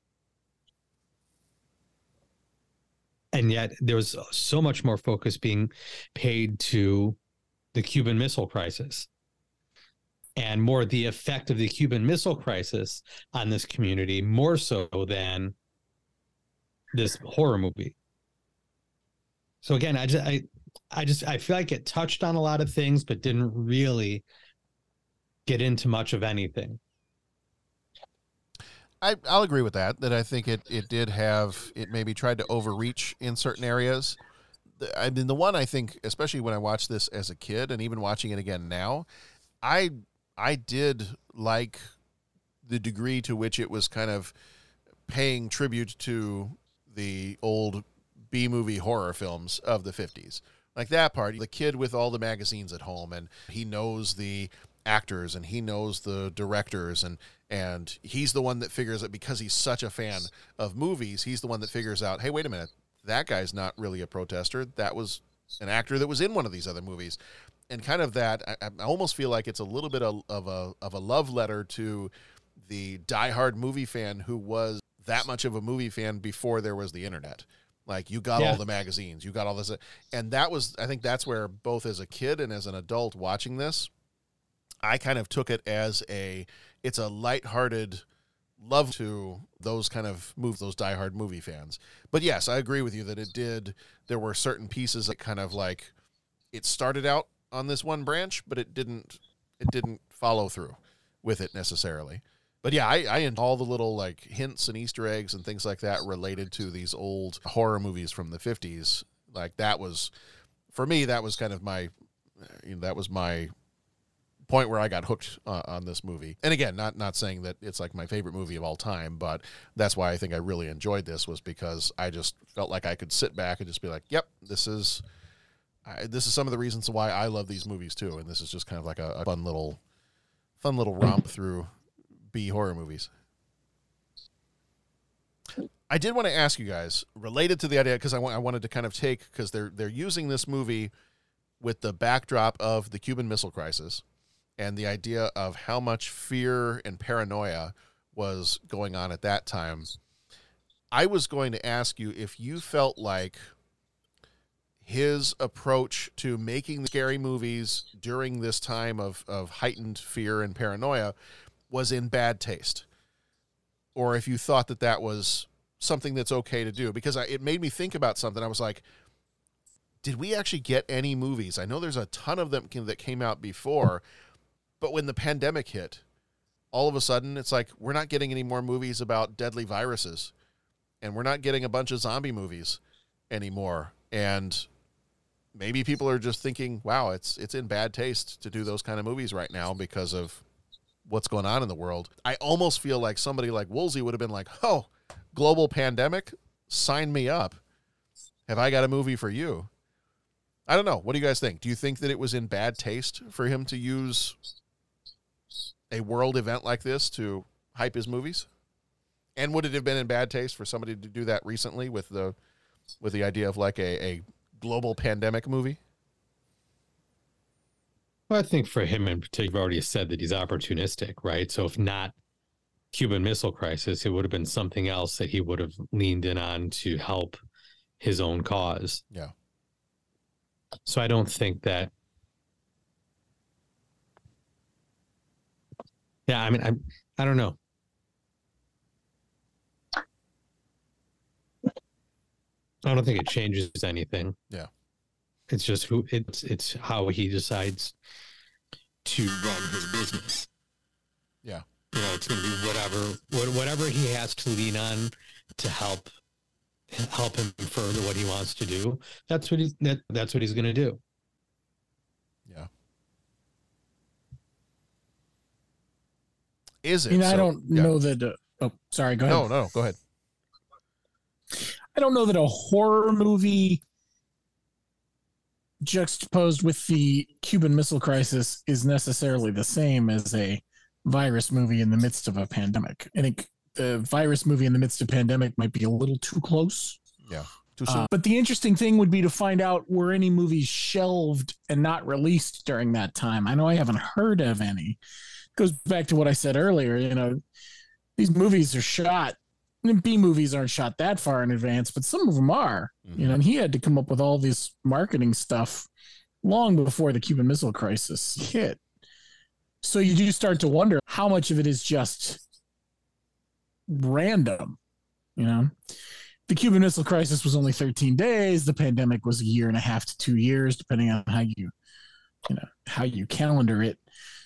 C: and yet there was so much more focus being paid to the Cuban Missile Crisis and more the effect of the Cuban Missile Crisis on this community, more so than this horror movie. So again, I just I I just I feel like it touched on a lot of things, but didn't really get into much of anything.
A: I, I'll agree with that. That I think it, it did have it maybe tried to overreach in certain areas. I mean, the one I think, especially when I watched this as a kid, and even watching it again now, I I did like the degree to which it was kind of paying tribute to the old B movie horror films of the 50s. Like that part, the kid with all the magazines at home and he knows the actors and he knows the directors and and he's the one that figures it because he's such a fan of movies, he's the one that figures out, "Hey, wait a minute. That guy's not really a protester. That was an actor that was in one of these other movies." And kind of that I, I almost feel like it's a little bit of, of a of a love letter to the diehard movie fan who was that much of a movie fan before there was the internet. Like you got
C: Yeah.
A: all the magazines, you got all this, and that was I think that's where both as a kid and as an adult watching this, I kind of took it as a it's a lighthearted love to those kind of move those diehard movie fans. But yes, I agree with you that it did. There were certain pieces that kind of like it started out on this one branch, but it didn't it didn't follow through with it necessarily. But yeah, I, I en- all the little like hints and Easter eggs and things like that related to these old horror movies from the fifties. Like that was for me, that was kind of my you know, that was my point where I got hooked uh, on this movie. And again, not not saying that it's like my favorite movie of all time, but that's why I think I really enjoyed this was because I just felt like I could sit back and just be like, "Yep, this is I, this is some of the reasons why I love these movies too." And this is just kind of like a, a fun little fun little romp through B horror movies. I did want to ask you guys related to the idea because I, I wanted to kind of take because they're they're using this movie with the backdrop of the Cuban Missile Crisis and the idea of how much fear and paranoia was going on at that time. I was going to ask you if you felt like his approach to making scary movies during this time of, of heightened fear and paranoia was in bad taste, or if you thought that that was something that's okay to do. Because I, it made me think about something. I was like, did we actually get any movies? I know there's a ton of them that came out before, but when the pandemic hit, all of a sudden it's like we're not getting any more movies about deadly viruses, and we're not getting a bunch of zombie movies anymore. And maybe people are just thinking, "Wow, it's it's in bad taste to do those kind of movies right now because of what's going on in the world." I almost feel like somebody like Woolsey would have been like, "Oh, global pandemic, sign me up. Have I got a movie for you?" I don't know. What do you guys think? Do you think that it was in bad taste for him to use a world event like this to hype his movies? And would it have been in bad taste for somebody to do that recently with the with the idea of like a, a global pandemic movie?
C: Well, I think for him in particular, you've already said that he's opportunistic, right? So if not Cuban Missile Crisis, it would have been something else that he would have leaned in on to help his own cause.
A: Yeah.
C: So I don't think that. Yeah, I mean, I I don't know. I don't think it changes anything.
A: Yeah.
C: It's just who it's it's how he decides to run his business.
A: Yeah.
C: You know, it's going to be whatever what- whatever he has to lean on to help help him further what he wants to do. That's what he's that, that's what he's going to do.
A: Yeah. Is it?
B: mean, I
A: So-
B: don't
A: yeah.
B: know that. Uh, oh, sorry. Go ahead.
A: No, no, go ahead.
B: I don't know that a horror movie juxtaposed with the Cuban Missile Crisis is necessarily the same as a virus movie in the midst of a pandemic. I think the virus movie in the midst of pandemic might be a little too close.
A: Yeah. Too
B: Uh,
A: soon.
B: but the interesting thing would be to find out were any movies shelved and not released during that time. I know I haven't heard of any. Goes back to what I said earlier. You know, these movies are shot. and B movies aren't shot that far in advance, but some of them are. You mm-hmm. know, and he had to come up with all this marketing stuff long before the Cuban Missile Crisis hit. So you do start to wonder how much of it is just random. You know, the Cuban Missile Crisis was only 13 days. The pandemic was a year and a half to two years, depending on how you, you know, how you calendar it.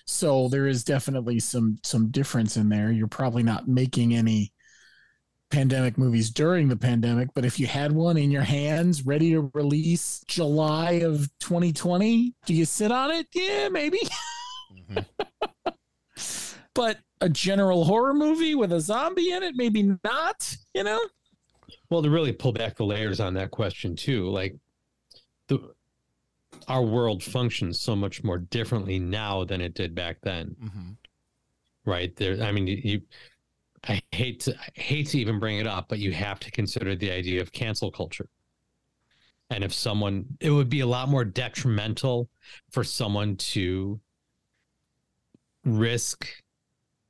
B: So there is definitely some some difference in there. You're probably not making any pandemic movies during the pandemic, but if you had one in your hands ready to release July of 2020, do you sit on it? Yeah, maybe. <laughs> Mm-hmm. but a general horror movie with a zombie in it, maybe not, you know?
C: Well, to really pull back the layers on that question too, like our world functions so much more differently now than it did back then.
A: Mm-hmm.
C: Right there, I mean, you, you I hate to I hate to even bring it up, but you have to consider the idea of cancel culture. And if someone, it would be a lot more detrimental for someone to risk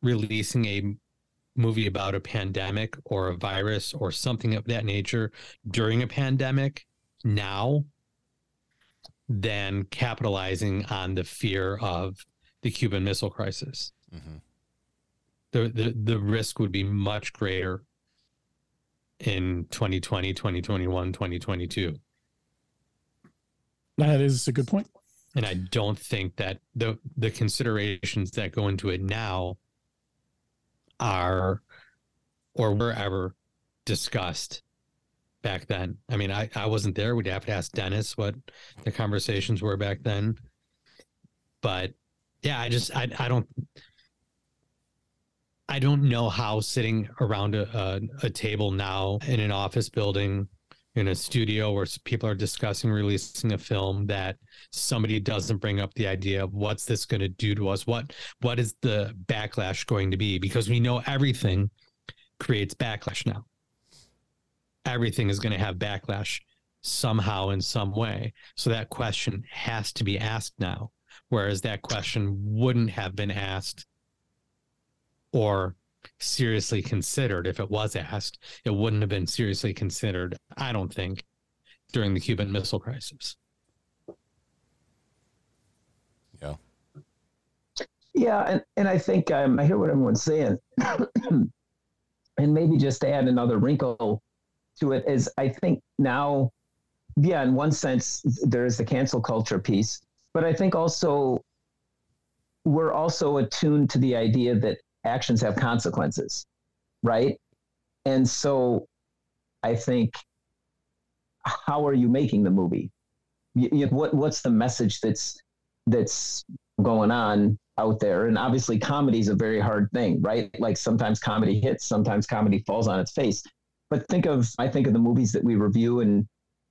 C: releasing a movie about a pandemic or a virus or something of that nature during a pandemic now than capitalizing on the fear of the Cuban Missile Crisis. Mm-hmm. The, the the risk would be much greater in 2020, 2021, 2022.
B: That is a good point.
C: And I don't think that the the considerations that go into it now are or were ever discussed back then. I mean, I, I wasn't there. We'd have to ask Dennis what the conversations were back then. But yeah, I just I I don't I don't know how sitting around a, a, a table now in an office building in a studio where people are discussing releasing a film that somebody doesn't bring up the idea of what's this going to do to us what what is the backlash going to be because we know everything creates backlash now everything is going to have backlash somehow in some way. So that question has to be asked now whereas that question wouldn't have been asked or seriously considered. If it was asked it wouldn't have been seriously considered i don't think during the cuban missile crisis.
A: Yeah.
D: Yeah, and, and I think um, I hear what everyone's saying, <coughs> and maybe just to add another wrinkle to it is I think now, yeah, in one sense there is the cancel culture piece, but I think also we're also attuned to the idea that actions have consequences, right? And so I think how are you making the movie? Y- y- what what's the message that's that's going on out there? And obviously, comedy is a very hard thing, right? Like sometimes comedy hits, sometimes comedy falls on its face. But think of I think of the movies that we review, and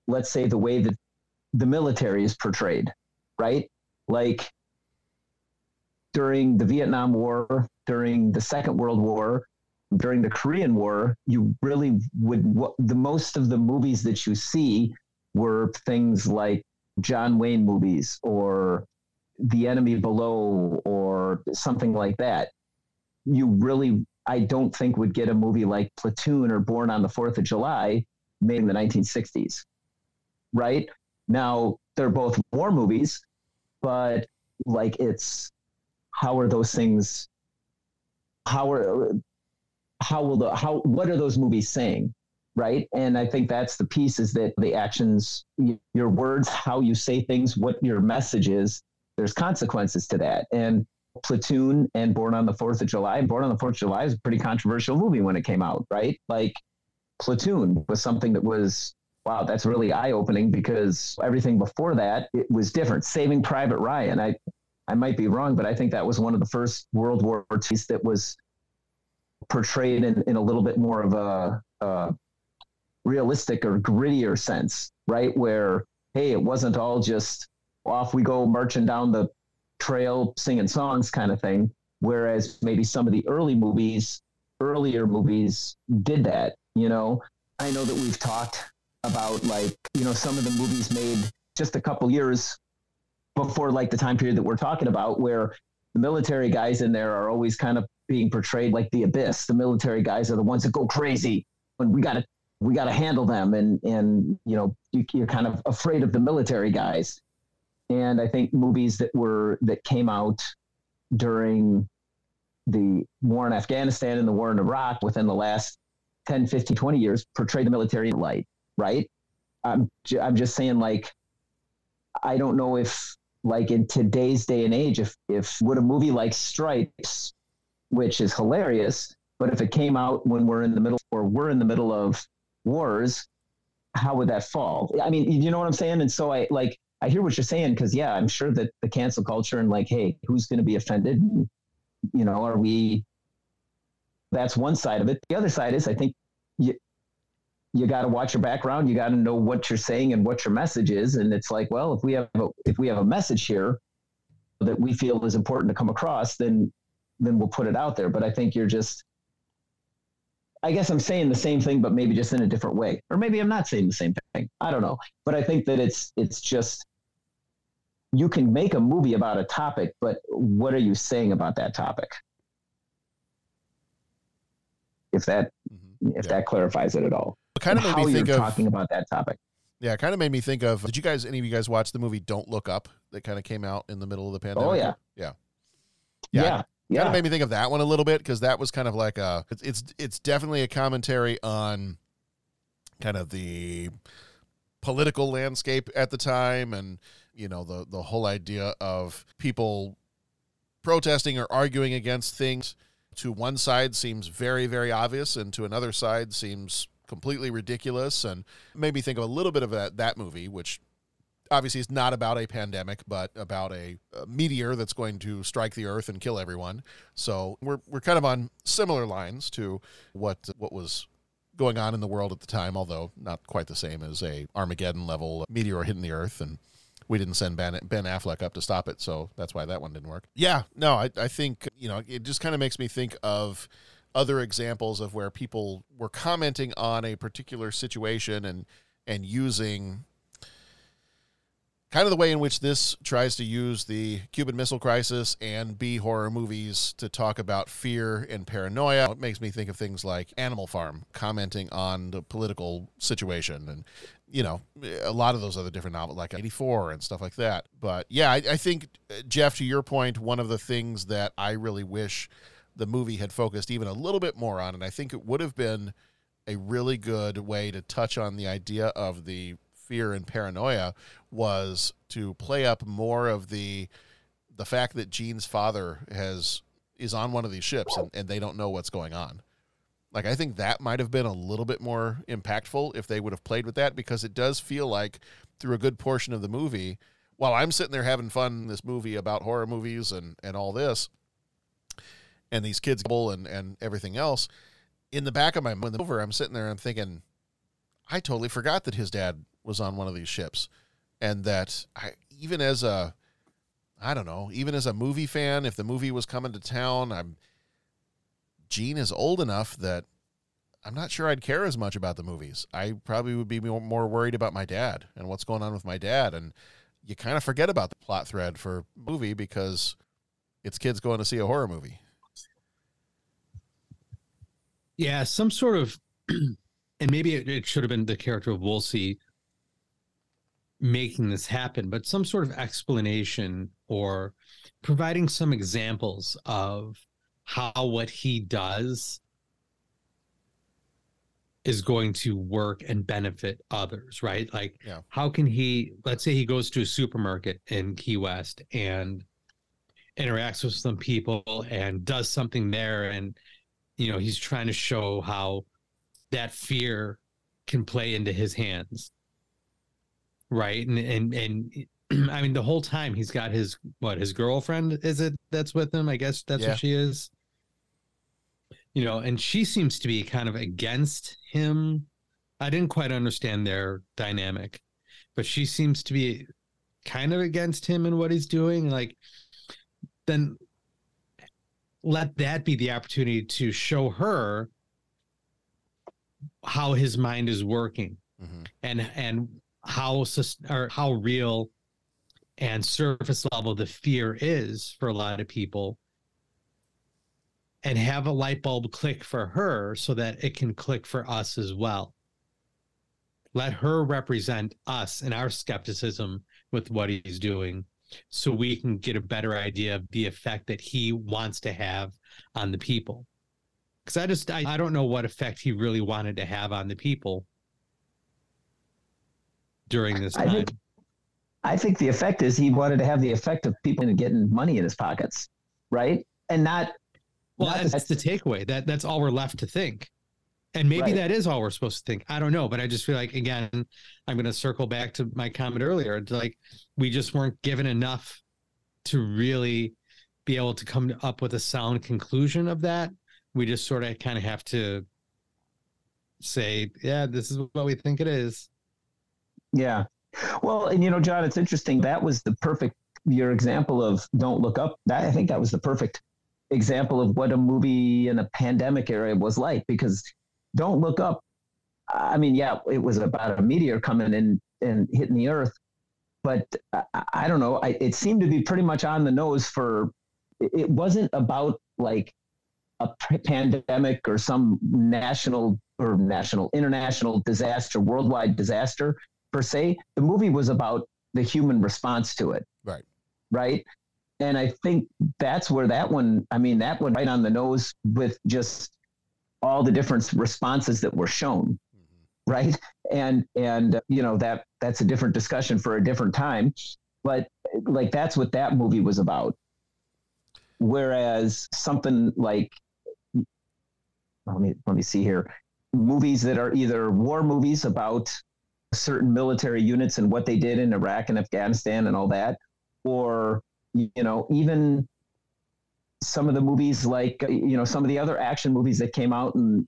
D: let's say the way that the military is portrayed, right? Like during the Vietnam War, during the Second World War, during the Korean War, you really would what the most of the movies that you see were things like John Wayne movies or the enemy below or something like that, you really, I don't think would get a movie like Platoon or Born on the Fourth of July made in the 1960s. Right now, they're both war movies, but like it's how are those things? How are how will the how what are those movies saying? right and i think that's the piece is that the actions your words how you say things what your message is there's consequences to that and platoon and born on the 4th of july. Born on the 4th of july is a pretty controversial movie when it came out right? Like platoon was something that was wow that's really eye-opening because everything before that it was different. Saving private ryan. I i might be wrong but i think that was one of the first world war ii that was portrayed in, in a little bit more of a, a realistic or grittier sense, right? Where, hey, it wasn't all just off we go marching down the trail singing songs kind of thing. Whereas maybe some of the early movies, earlier movies did that, you know. I know that we've talked about like, you know, some of the movies made just a couple years before like the time period that we're talking about where the military guys in there are always kind of being portrayed like the abyss. The military guys are the ones that go crazy and we got to we got to handle them and and you know you, you're kind of afraid of the military guys and i think movies that were that came out during the war in afghanistan and the war in iraq within the last 10 15 20 years portray the military in light right i'm, I'm just saying like i don't know if like in today's day and age if if would a movie like stripes which is hilarious but if it came out when we're in the middle or we're in the middle of wars, how would that fall? I mean, you know what I'm saying? And so I like I hear what you're saying because yeah, I'm sure that the cancel culture and like, hey, who's going to be offended? You know, are we? That's one side of it. The other side is I think you you got to watch your background. You got to know what you're saying and what your message is. And it's like, well, if we have a, if we have a message here that we feel is important to come across, then then we'll put it out there. But I think you're just I guess I'm saying the same thing, but maybe just in a different way, or maybe I'm not saying the same thing. I don't know, but I think that it's it's just you can make a movie about a topic, but what are you saying about that topic? If that mm-hmm. if yeah. that clarifies it at all,
A: it kind of made
D: how
A: me think
D: you're
A: of
D: talking about that topic.
A: Yeah, it kind of made me think of. Did you guys, any of you guys, watch the movie Don't Look Up that kind of came out in the middle of the pandemic?
D: Oh yeah,
A: yeah,
D: yeah. yeah
A: yeah. kind of made me think of that one a little bit because that was kind of like a it's, it's it's definitely a commentary on kind of the political landscape at the time and you know the the whole idea of people protesting or arguing against things to one side seems very very obvious and to another side seems completely ridiculous and made me think of a little bit of that that movie which obviously it's not about a pandemic, but about a, a, meteor that's going to strike the Earth and kill everyone. So we're we're kind of on similar lines to what what was going on in the world at the time, although not quite the same as a Armageddon level meteor hitting the Earth and. We didn't send Ben, ben Affleck up to stop it, so that's why that one didn't work. Yeah, no, I, I think, you know, it just kind of makes me think of other examples of where people were commenting on a particular situation and and using kind of the way in which this tries to use the Cuban Missile Crisis and B horror movies to talk about fear and paranoia. It makes me think of things like Animal Farm commenting on the political situation and you know a lot of those other different novels like 84 and stuff like that but yeah I, I think uh, jeff to your point one of the things that i really wish the movie had focused even a little bit more on and i think it would have been a really good way to touch on the idea of the fear and paranoia was to play up more of the the fact that Gene's father has is on one of these ships and, and they don't know what's going on. Like I think that might have been a little bit more impactful if they would have played with that because it does feel like through a good portion of the movie, while I'm sitting there having fun in this movie about horror movies and, and all this, and these kids and, and everything else, in the back of my mind over, I'm sitting there and I'm thinking, I totally forgot that his dad was on one of these ships, and that I even as a I don't know, even as a movie fan, if the movie was coming to town, I'm Gene is old enough that I'm not sure I'd care as much about the movies. I probably would be more worried about my dad and what's going on with my dad. And you kind of forget about the plot thread for movie because it's kids going to see a horror movie.
C: Yeah, some sort of, <clears throat> and maybe it, it should have been the character of Woolsey making this happen, but some sort of explanation or providing some examples of how what he does is going to work and benefit others, right? Like,
A: Yeah.
C: how can he, let's say he goes to a supermarket in Key West and interacts with some people and does something there. And, you know, he's trying to show how that fear can play into his hands. Right. And, and, and, <clears throat> I mean, the whole time he's got his, what, his girlfriend is it that's with him? I guess that's
A: Yeah.
C: what she is you know, and she seems to be kind of against him. I didn't quite understand their dynamic, but she seems to be kind of against him and what he's doing. Like, then let that be the opportunity to show her how his mind is working mm-hmm. and and how or how real and surface level the fear is for a lot of people and have a light bulb click for her so that it can click for us as well. Let her represent us and our skepticism with what he's doing so we can get a better idea of the effect that he wants to have on the people. Because I just, I, I don't know what effect he really wanted to have on the people during this
D: I
C: time.
D: think I think the effect is he wanted to have the effect of people getting money in his pockets, right? And not
C: Well,
D: not
C: that's the takeaway. That that's all we're left to think. And maybe
D: Right.
C: that is all we're supposed to think. I don't know, but I just feel like again, I'm going to circle back to my comment earlier. It's like we just weren't given enough to really be able to come up with a sound conclusion of that. We just sort of kind of have to say, yeah, this is what we think it is.
D: Yeah. Well, and you know, John, it's interesting. That was the perfect your example of Don't Look Up. That I think that was the perfect example of what a movie in a pandemic era was like because Don't Look Up. I mean, yeah, it was about a meteor coming in and hitting the earth, but I, I don't know. I, it seemed to be pretty much on the nose for. It it wasn't about like a pandemic or some national or national international disaster, worldwide disaster per se. The movie was about the human response to it.
A: Right.
D: Right. And I think that's where that one, I mean, that one right on the nose with just all the different responses that were shown. Right. And, and, uh, you know, that, that's a different discussion for a different time. But like, that's what that movie was about. Whereas something like, let me, let me see here, movies that are either war movies about certain military units and what they did in Iraq and Afghanistan and all that, or you know even some of the movies like uh, you know some of the other action movies that came out and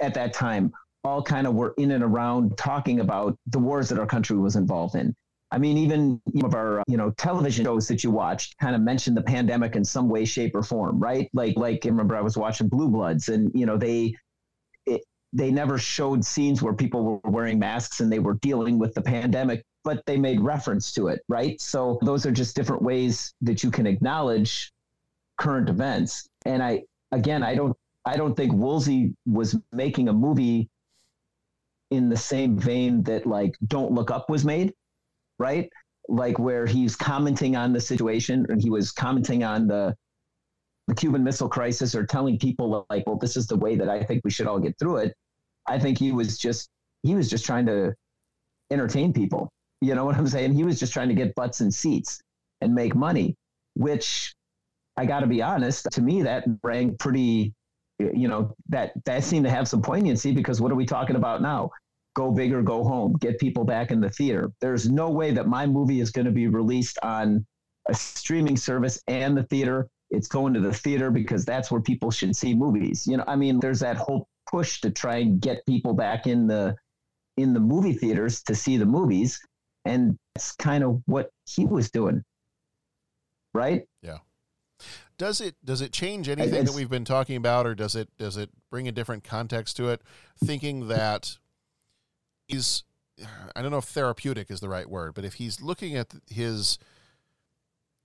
D: at that time all kind of were in and around talking about the wars that our country was involved in. I mean, even some of our uh, you know television shows that you watched kind of mentioned the pandemic in some way, shape, or form, right? Like like I remember I was watching Blue Bloods, and you know they they never showed scenes where people were wearing masks and they were dealing with the pandemic, but they made reference to it, right? So those are just different ways that you can acknowledge current events. And I again, I don't I don't think Woolsey was making a movie in the same vein that like Don't Look Up was made, right? Like where he's commenting on the situation and he was commenting on the the Cuban Missile Crisis or telling people like, well, this is the way that I think we should all get through it. I think he was just he was just trying to entertain people. You know what I'm saying? He was just trying to get butts and seats and make money, which I got to be honest, to me that rang pretty you know, that that seemed to have some poignancy because what are we talking about now? Go big or go home, get people back in the theater. There's no way that my movie is going to be released on a streaming service and the theater. It's going to the theater because that's where people should see movies. You know, I mean, there's that whole push to try and get people back in the in the movie theaters to see the movies, and that's kind of what he was doing, right?
A: Yeah. Does it does it change anything
D: it's-
A: that we've been talking about, or does it does it bring a different context to it? Thinking that he's I don't know if therapeutic is the right word, but if he's looking at his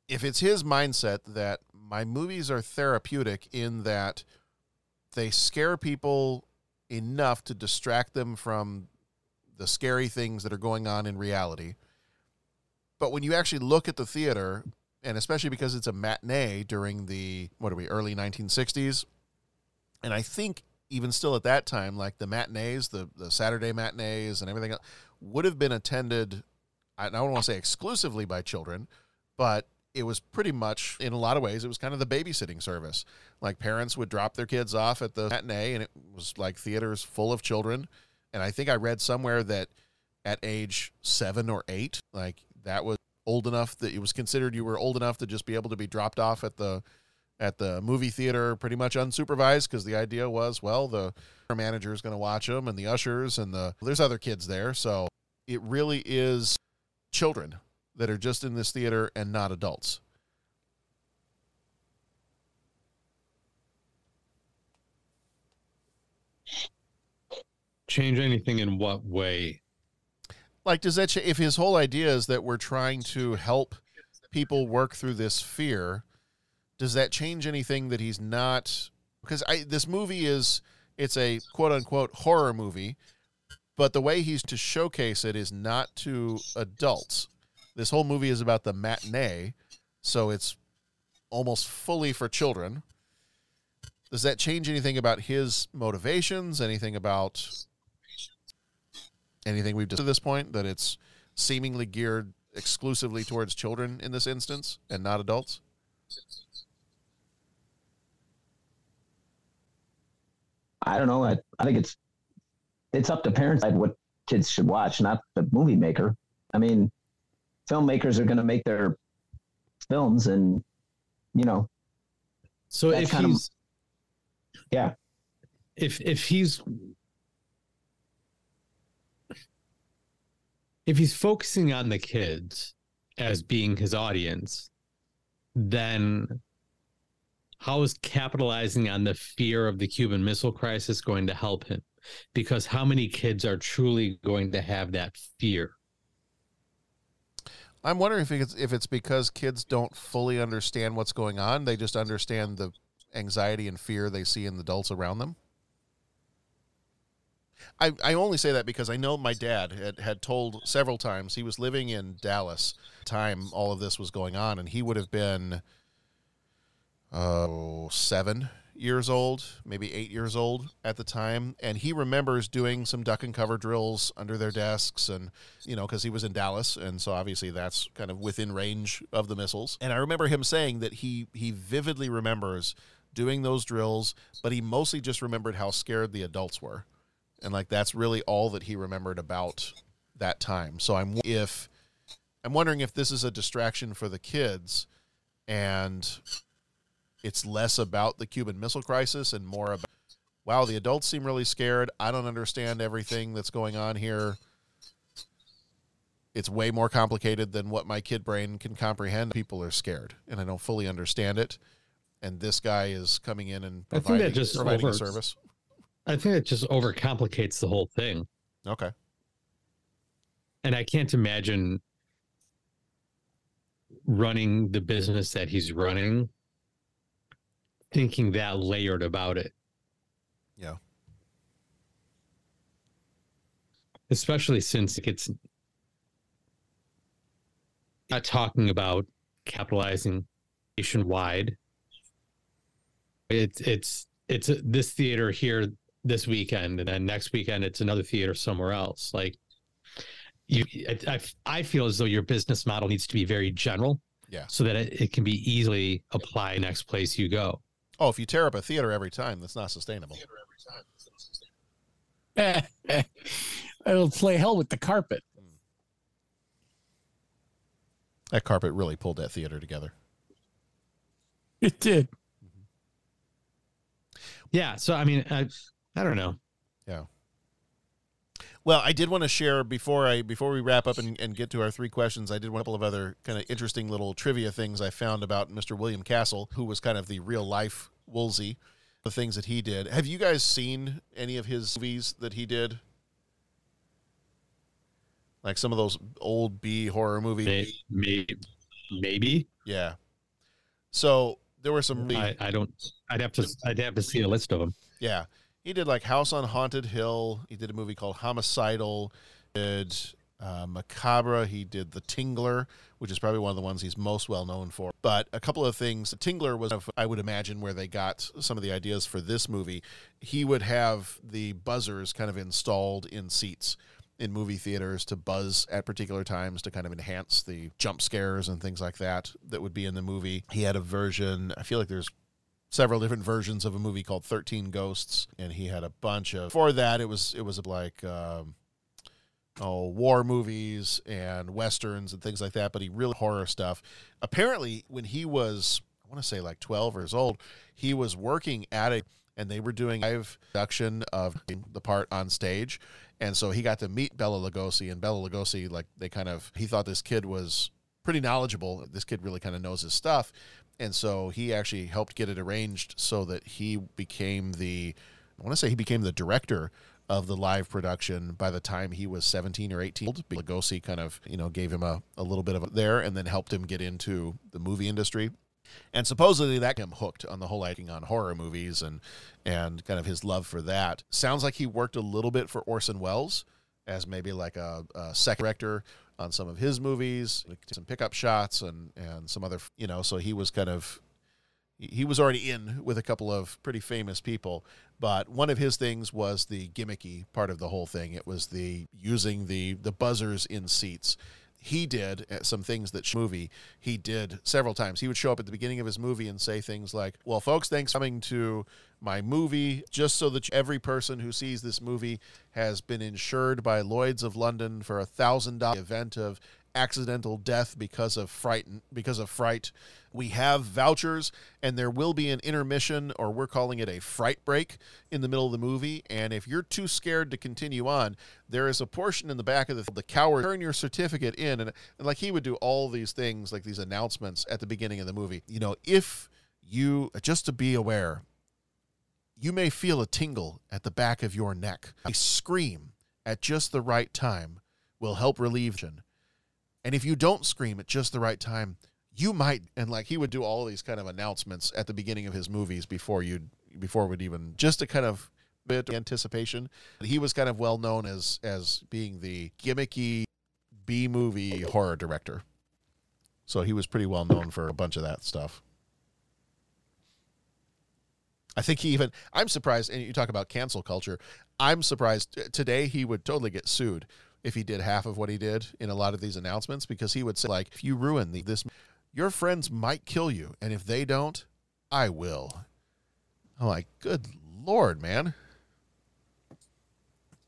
A: if it's his mindset that my movies are therapeutic in that they scare people enough to distract them from the scary things that are going on in reality. But when you actually look at the theater, and especially because it's a matinee during the what are we early 1960s, and I think even still at that time, like the matinees, the the Saturday matinees, and everything else, would have been attended. I don't want to say exclusively by children, but it was pretty much in a lot of ways it was kind of the babysitting service. Like parents would drop their kids off at the matinee and it was like theaters full of children. And i think i read somewhere that at age seven or eight like that was old enough that it was considered you were old enough to just be able to be dropped off at the at the movie theater pretty much unsupervised because the idea was well the manager is going to watch them and the ushers and the there's other kids there. So it really is children that are just in this theater and not adults.
C: Change anything in what way?
A: Like, does that, ch- if his whole idea is that we're trying to help people work through this fear, does that change anything that he's not? Because I, this movie is, it's a quote unquote horror movie, but the way he's to showcase it is not to adults this whole movie is about the matinee, so it's almost fully for children. Does that change anything about his motivations? Anything about anything we've discussed to this point that it's seemingly geared exclusively towards children in this instance and not adults?
D: I don't know. I, I think it's it's up to parents what kids should watch, not the movie maker. I mean, filmmakers are going to make their films and you know
C: so if he's
D: of, yeah.
C: If if he's if he's focusing on the kids as being his audience then how is capitalizing on the fear of the cuban missile crisis going to help him? Because how many kids are truly going to have that fear
A: I'm wondering if it's if it's because kids don't fully understand what's going on. They just understand the anxiety and fear they see in the adults around them. I, I only say that because I know my dad had, had told several times he was living in Dallas time all of this was going on and he would have been uh, seven years old, maybe eight years old at the time, and he remembers doing some duck and cover drills under their desks, and you know, because he was in Dallas, and so obviously that's kind of within range of the missiles. And I remember him saying that he he vividly remembers doing those drills, but he mostly just remembered how scared the adults were, and like that's really all that he remembered about that time. So I'm if I'm wondering if this is a distraction for the kids, and it's less about the Cuban Missile Crisis and more about, wow, the adults seem really scared. I don't understand everything that's going on here. It's way more complicated than what my kid brain can comprehend. People are scared, and I don't fully understand it. And this guy is coming in and providing,
C: I think that just
A: providing
C: over,
A: a service.
C: I think it just overcomplicates the whole thing.
A: Okay.
C: And I can't imagine running the business that he's running thinking that layered about it.
A: Yeah.
C: Especially since it's not talking about capitalizing nationwide. It's it's it's this theater here this weekend, and then next weekend it's another theater somewhere else. Like you, I, I feel as though your business model needs to be very general,
A: yeah,
C: so that it, it can be easily apply next place you go.
A: Oh, if you tear up a theater every time, that's not sustainable. <laughs>
B: It'll play hell with the carpet. Hmm.
A: That carpet really pulled that theater together.
B: It did. Mm-hmm.
C: Yeah. So I mean, I I don't know.
A: Well, I did want to share before I before we wrap up and, and get to our three questions. I did want a couple of other kind of interesting little trivia things I found about Mr. William Castle, who was kind of the real life Woolsey, the things that he did. Have you guys seen any of his movies that he did? like some of those old B horror movies.
C: Maybe, maybe.
A: Yeah. So there were some.
C: I, I don't. I'd have to. I'd have to see a list of them.
A: Yeah, he did like House on Haunted Hill. He did a movie called Homicidal. Did uh, Macabre. He did The Tingler, which is probably one of the ones he's most well known for. But a couple of things. The Tingler was, I would imagine, where they got some of the ideas for this movie. He would have the buzzers kind of installed in seats in movie theaters to buzz at particular times to kind of enhance the jump scares and things like that that would be in the movie. He had a version, I feel like there's several different versions of a movie called 13 Ghosts and he had a bunch of for that it was it was like um oh war movies and westerns and things like that but he really horror stuff. Apparently when he was i want to say like 12 years old he was working at a and they were doing live production of the part on stage and so he got to meet Bela Lugosi and Bela Lugosi like they kind of he thought this kid was pretty knowledgeable. This kid really kind of knows his stuff and so he actually helped get it arranged so that he became the I want to say he became the director of the live production by the time he was 17 or 18. Lugosi kind of, you know, gave him a, a little bit of a there and then helped him get into the movie industry. And supposedly that got him hooked on the whole acting on horror movies and and kind of his love for that. Sounds like he worked a little bit for Orson Welles as maybe like a, a second director on some of his movies, some pickup shots and and some other, you know, so he was kind of he was already in with a couple of pretty famous people, but one of his things was the gimmicky part of the whole thing. It was the using the the buzzers in seats. He did some things that movie he did several times. He would show up at the beginning of his movie and say things like, "Well, folks, thanks for coming to my movie. Just so that every person who sees this movie has been insured by Lloyd's of London for a thousand dollar event of accidental death because of fright because of fright. We have vouchers and there will be an intermission or we're calling it a fright break in the middle of the movie. And if you're too scared to continue on there is a portion in the back of the, the coward turn your certificate in and, and like he would do all these things like these announcements at the beginning of the movie. You know if you just to be aware you may feel a tingle at the back of your neck. A scream at just the right time will help relieve you and if you don't scream at just the right time, you might and like he would do all these kind of announcements at the beginning of his movies before you'd before would even just to kind of bit of anticipation. He was kind of well known as as being the gimmicky B movie horror director. So he was pretty well known for a bunch of that stuff. I think he even I'm surprised and you talk about cancel culture. I'm surprised today he would totally get sued if he did half of what he did in a lot of these announcements because he would say like if you ruin the, this your friends might kill you and if they don't i will. I'm like good lord man.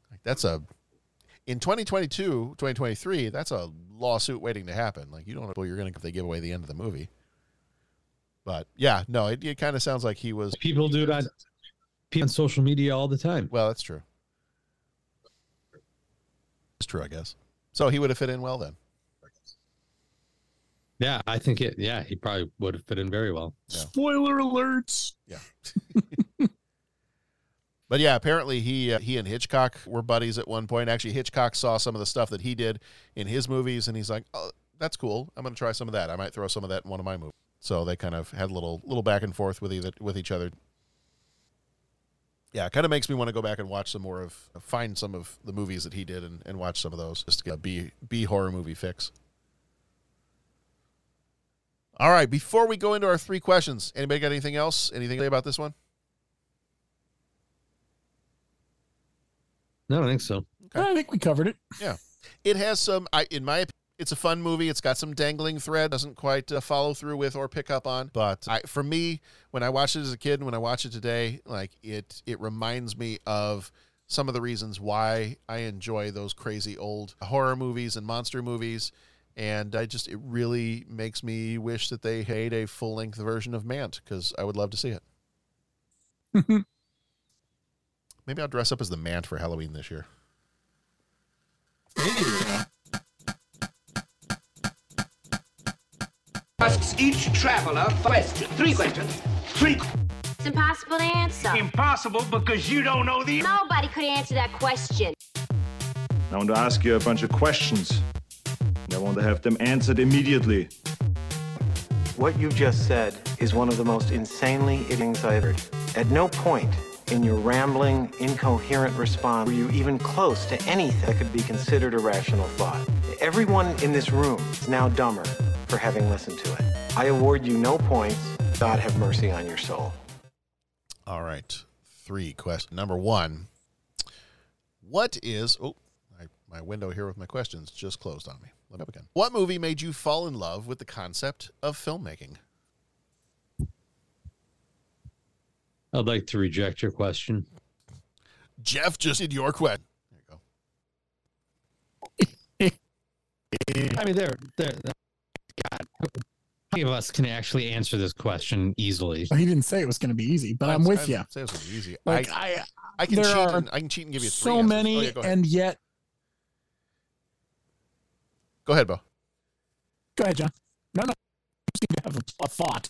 A: Like that's a in 2022 2023 that's a lawsuit waiting to happen. Like you don't know you're gonna if they give away the end of the movie. But yeah no it, it kind of sounds like he was
C: people do that on social media all the time.
A: Well that's true it's true, I guess. So he would have fit in well then.
C: Yeah, I think it. Yeah, he probably would have fit in very well.
A: Yeah.
B: Spoiler alerts.
A: Yeah. <laughs> but yeah, apparently he uh, he and Hitchcock were buddies at one point. Actually, Hitchcock saw some of the stuff that he did in his movies, and he's like, "Oh, that's cool. I'm going to try some of that. I might throw some of that in one of my movies." So they kind of had a little little back and forth with either with each other yeah, it kind of makes me want to go back and watch some more of, uh, find some of the movies that he did and, and watch some of those just to get a B, B horror movie fix. All right, before we go into our three questions, anybody got anything else? Anything about this one?
C: No, I don't think so.
B: Okay. I think we covered it.
A: Yeah. It has some, I, in my opinion, it's a fun movie. It's got some dangling thread, doesn't quite uh, follow through with or pick up on. But I, for me, when I watched it as a kid, and when I watch it today, like it, it reminds me of some of the reasons why I enjoy those crazy old horror movies and monster movies. And I just, it really makes me wish that they had a full length version of Mant because I would love to see it. <laughs> Maybe I'll dress up as the Mant for Halloween this year.
N: Asks each traveler question. Three questions. Three.
K: It's impossible to answer.
N: Impossible because you don't know the.
K: Nobody could answer that question.
S: I want to ask you a bunch of questions. And I want to have them answered immediately.
T: What you just said is one of the most insanely things I've heard. At no point in your rambling, incoherent response were you even close to anything that could be considered a rational thought. Everyone in this room is now dumber for having listened to it. I award you no points. God have mercy on your soul.
A: All right. Three question. Number one. What is oh I, my window here with my questions just closed on me. Let me up again. What movie made you fall in love with the concept of filmmaking?
C: I'd like to reject your question.
A: Jeff just did your question. There you go. <laughs>
C: I mean, there, there. God, how many of us can actually answer this question easily?
B: He didn't say it was going to be easy, but I'm with you.
A: Say it was easy.
B: Like
A: I,
B: I,
A: I can
B: there
A: cheat.
B: are
A: And, I can cheat and give you
B: so
A: answers.
B: many,
A: Oh, yeah,
B: and yet
A: go ahead, Bo.
B: go ahead, John. No, no, I just need to have a, a thought.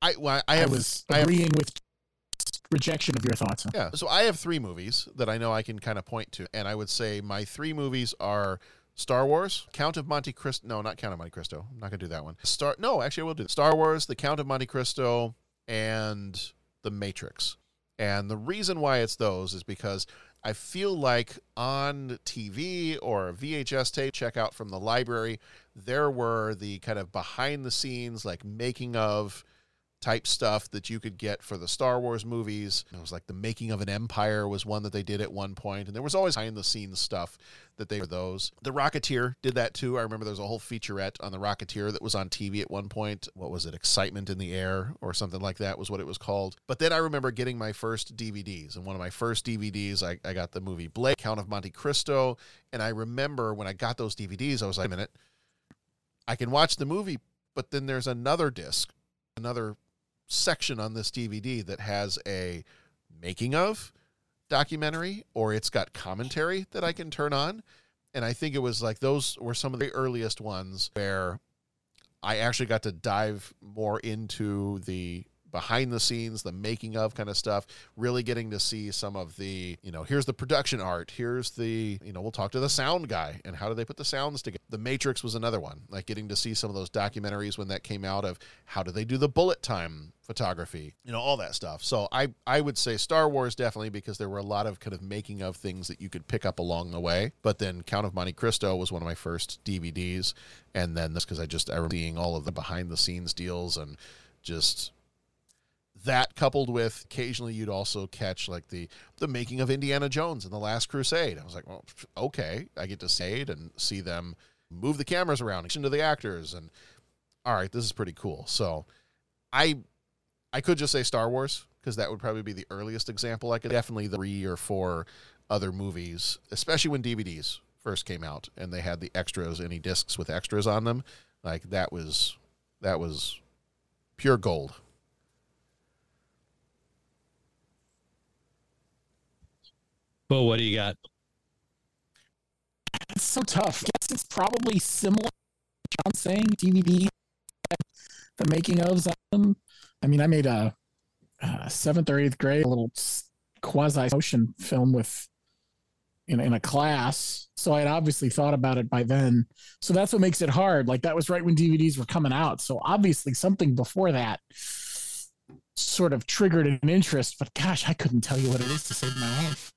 A: I well, I
B: I,
A: have
B: was
A: I have
B: agreeing with rejection of your thoughts.
A: Yeah. So I have three movies that I know I can kind of point to. And I would say my three movies are Star Wars, Count of Monte Cristo. No, not Count of Monte Cristo. I'm not going to do that one. Star. No, actually, I will do Star Wars, The Count of Monte Cristo, and The Matrix. And the reason why it's those is because I feel like on TV or VHS tape, check out from the library, there were the kind of behind the scenes, like making of type stuff that you could get for the Star Wars movies. It was like the making of an empire was one that they did at one point, and there was always behind the scenes stuff that they were those. The Rocketeer did that too. I remember there was a whole featurette on the Rocketeer that was on TV at one point. What was it? Excitement in the Air or something like that was what it was called. But then I remember getting my first DVDs, and one of my first DVDs, I, I got the movie Blake, Count of Monte Cristo, and I remember when I got those DVDs, I was like, a minute, I can watch the movie, but then there's another disc, another section on this DVD that has a making of documentary or it's got commentary that I can turn on. And I think it was like those were some of the earliest ones where I actually got to dive more into the behind the scenes, the making of kind of stuff, really getting to see some of the, you know, here's the production art, here's the, you know, we'll talk to the sound guy and how do they put the sounds together. The Matrix was another one, like getting to see some of those documentaries when that came out of how do they do the bullet time photography, you know, all that stuff. So I I would say Star Wars definitely because there were a lot of kind of making of things that you could pick up along the way. But then Count of Monte Cristo was one of my first DVDs, and then this because I just I remember seeing all of the behind the scenes deals and just that coupled with occasionally you'd also catch like the the making of Indiana Jones and the Last Crusade. I was like, well, okay, I get to say it and see them move the cameras around, into the actors, and all right, this is pretty cool. So, I I could just say Star Wars because that would probably be the earliest example. I could definitely the three or four other movies, especially when DVDs first came out and they had the extras, any discs with extras on them. Like that was that was pure gold.
C: Bo, what do you got?
B: It's so tough. Guess it's probably similar. John saying DVD, the making ofs of them. I mean, I made a, uh seventh or eighth grade a little quasi motion film with in in a class. So I had obviously thought about it by then. So that's what makes it hard. Like that was right when DVDs were coming out. So obviously something before that sort of triggered an interest. But gosh, I couldn't tell you what it is to save my life.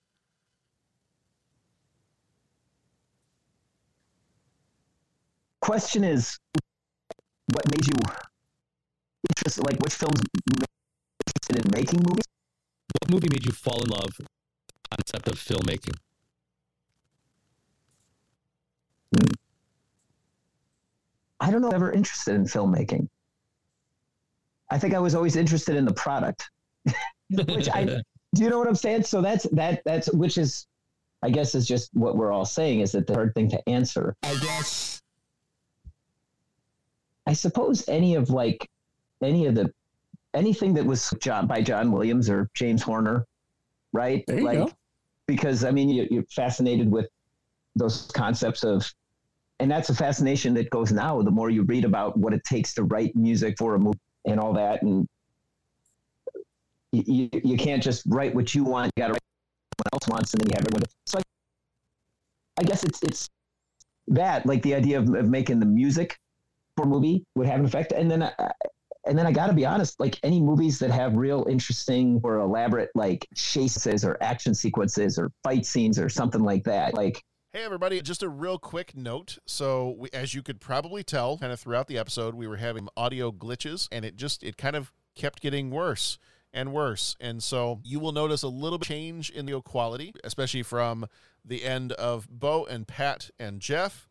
D: Question is, what made you interested? Like, which films interested in making movies?
C: What movie made you fall in love with the concept of filmmaking?
D: I don't know. If I'm ever interested in filmmaking? I think I was always interested in the product. <laughs> which I <laughs> do you know what I'm saying? So that's that that's which is I guess is just what we're all saying is that the hard thing to answer. I guess I suppose any of like any of the anything that was John by John Williams or James Horner, right? Like
B: go.
D: because I mean you, you're fascinated with those concepts of and that's a fascination that goes now the more you read about what it takes to write music for a movie and all that and you, you, you can't just write what you want you got to write what someone else wants and then you have everyone so I, I guess it's it's that like the idea of, of making the music for movie would have an effect, and then I, and then I got to be honest, like any movies that have real interesting or elaborate like chases or action sequences or fight scenes or something like that, like.
A: Hey, everybody, just a real quick note. So, we, as you could probably tell, kind of throughout the episode, we were having audio glitches and it just, it kind of kept getting worse and worse. And so you will notice a little bit change in the quality, especially from the end of Bo and Pat and Jeff,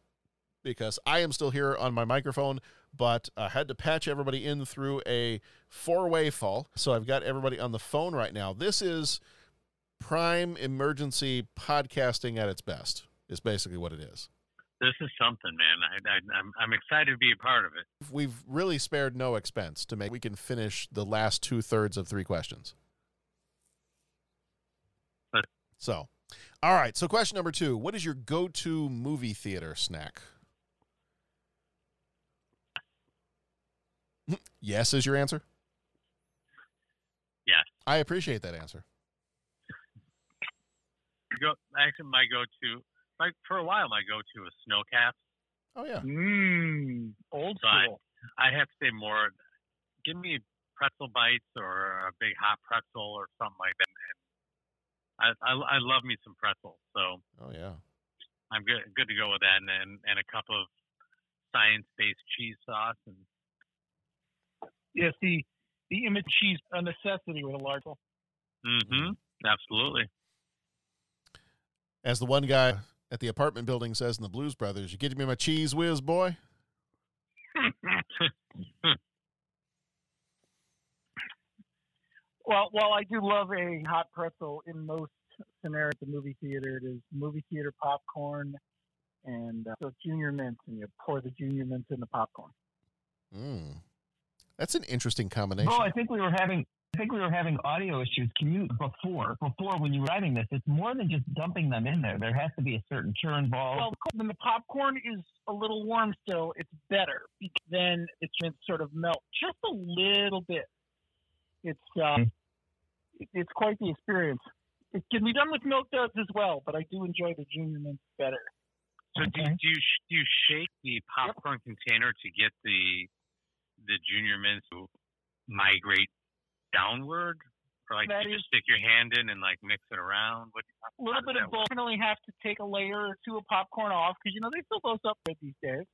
A: because I am still here on my microphone, but I had to patch everybody in through a four way fall. So I've got everybody on the phone right now. This is prime emergency podcasting at its best, is basically what it is.
U: This is something, man. I, I, I'm, I'm excited to be a part of it.
A: We've really spared no expense to make we can finish the last two thirds of three questions. So, all right. So, question number two: What is your go-to movie theater snack? Yes, is your answer.
U: Yes.
A: I appreciate that answer.
U: Go, actually, my go-to, like for a while, my go-to was Sno-Caps.
A: Oh yeah.
V: Mmm. Old school.
U: But I'd have to say more. Give me pretzel bites or a big hot pretzel or something like that. I, I, I love me some pretzels, so
A: Oh yeah.
U: I'm good good to go with that, and and, and a cup of science-based cheese sauce and
V: Yes, the the image cheese a necessity with a large one.
U: mm-hmm, absolutely.
A: As the one guy at the apartment building says in the Blues Brothers, "You get me my Cheez Whiz, boy." <laughs>
V: Well, while I do love a hot pretzel in most scenarios at the movie theater, it is movie theater popcorn and uh, so junior mints, and you pour the junior mints in the popcorn.
A: Mm. That's an interesting combination.
D: Oh, I think we were having. I think we were having audio issues. Can you before before when you were writing this? It's more than just dumping them in there. There has to be a certain churn involved.
V: Well, when the popcorn is a little warm still, it's better because then it should sort of melt just a little bit. It's uh, it- it's quite the experience. It can be done with milk duds as well, but I do enjoy the junior mints better.
U: So do, you, do you do you shake the popcorn container to get the the junior mints to migrate downward, or like
V: That
U: you
V: is-
U: just stick your hand in and like mix it around? What,
V: A little bit of both. Definitely have to take a layer or two of popcorn off because you know they fill those up good these days.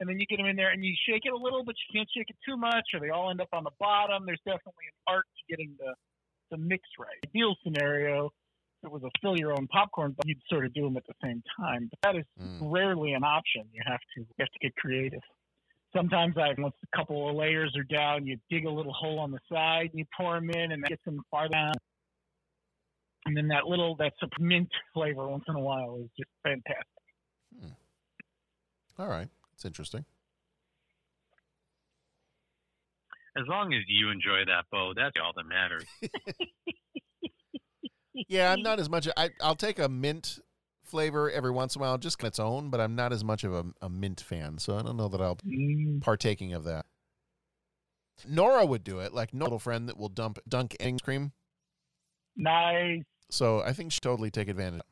V: And then you get them in there and you shake it a little, but you can't shake it too much, or they all end up on the bottom. There's definitely an art to getting the the mix right. Ideal scenario, if it was a fill your own popcorn, but you'd sort of do them at the same time. But that is mm. rarely an option. You have to you have to get creative. Sometimes I once a couple of layers are down, you dig a little hole on the side, and you pour them in, and that gets them far down. And then that little that some mint flavor once in a while is just fantastic. Hmm.
A: All right, it's interesting.
U: As long as you enjoy that bow, that's all that matters. <laughs>
A: Yeah, I'm not as much. I, I'll take a mint flavor every once in a while, just on its own, but I'm not as much of a, a mint fan, so I don't know that I'll mm. be partaking of that. Nora would do it, like no little friend that will dump dunk ice cream.
V: Nice.
A: So I think she'd totally take advantage.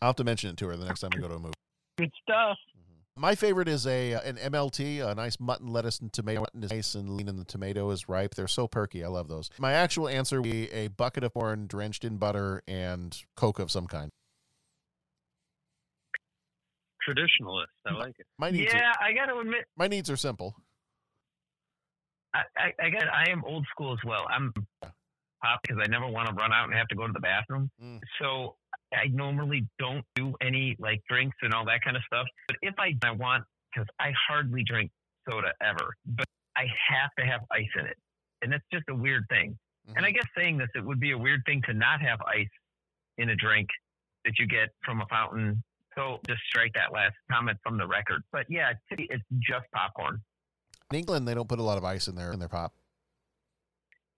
A: I'll have to mention it to her the next time we go to a movie.
V: Good stuff. Mm-hmm.
A: My favorite is a uh, an MLT, a nice mutton, lettuce, and tomato. Mutton is nice and lean, and the tomato is ripe. They're so perky. I love those. My actual answer would be a bucket of corn drenched in butter and Coke of some kind.
U: Traditionalist, I like it.
A: My needs
W: yeah,
A: are,
W: I got to admit,
A: my needs are simple.
W: I, I, I got I am old school as well. I'm pop because I never want to run out and have to go to the bathroom. Mm. So I normally don't do any like drinks and all that kind of stuff. But if I I want because I hardly drink soda ever, but I have to have ice in it, and that's just a weird thing. And I mm-hmm. guess saying this, it would be a weird thing to not have ice in a drink that you get from a fountain. So just strike that last comment from the record. But yeah, it's it's just popcorn.
A: In England, they don't put a lot of ice in their in their pop.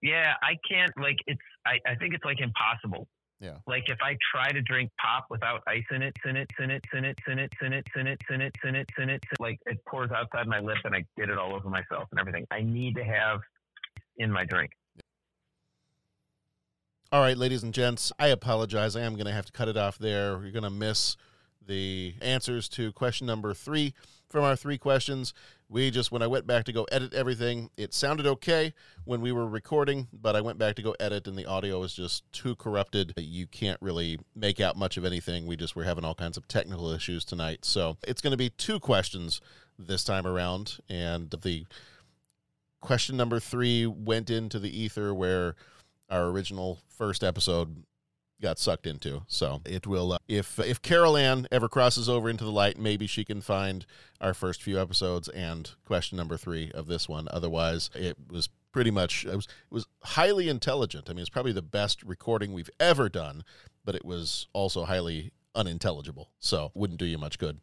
W: Yeah, I can't like it's I, I think it's like impossible.
A: Yeah.
W: Like if I try to drink pop without ice in it, in it, in it, in it, in it, in it, in it, in it, in it, in it, like it pours outside my lip and I get it all over myself and everything. I need to have in my drink.
A: All right, ladies and gents, I apologize. I am going to have to cut it off there. You're going to miss the answers to question number three from our three questions. We just, when I went back to go edit everything, it sounded okay when we were recording, but I went back to go edit and the audio was just too corrupted. You can't really make out much of anything. We just were having all kinds of technical issues tonight. So it's going to be two questions this time around. And the question number three went into the ether where our original first episode got sucked into. So it will. Uh, if if Carol Anne ever crosses over into the light, maybe she can find our first few episodes and question number three of this one. Otherwise, it was pretty much it was it was highly intelligent. I mean, it's probably the best recording we've ever done, but it was also highly unintelligible. So wouldn't do you much good.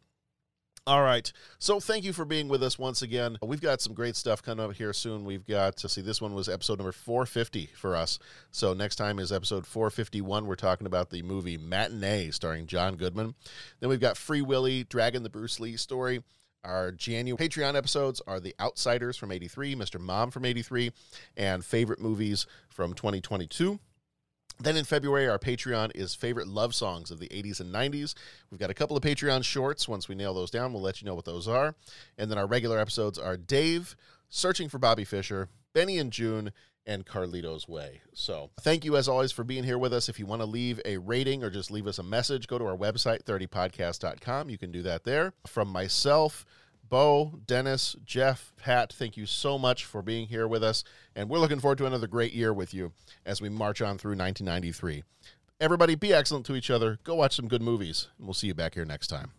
A: All right. So thank you for being with us once again. We've got some great stuff coming up here soon. We've got to see this one was episode number 450 for us. So next time is episode 451. We're talking about the movie Matinee starring John Goodman. Then we've got Free Willy, Dragon the Bruce Lee story. Our January Patreon episodes are The Outsiders from 83, Mr. Mom from 83, and favorite movies from 2022. Then in February, our Patreon is favorite love songs of the 80s and 90s. We've got a couple of Patreon shorts. Once we nail those down, we'll let you know what those are. And then our regular episodes are Dave, Searching for Bobby Fischer, Benny and Joon, and Carlito's Way. So thank you as always for being here with us. If you want to leave a rating or just leave us a message, go to our website, 30podcast.com. You can do that there. From myself, Bo, Dennis, Jeff, Pat, thank you so much for being here with us. And we're looking forward to another great year with you as we march on through 1993. Everybody, be excellent to each other. Go watch some good movies, and we'll see you back here next time.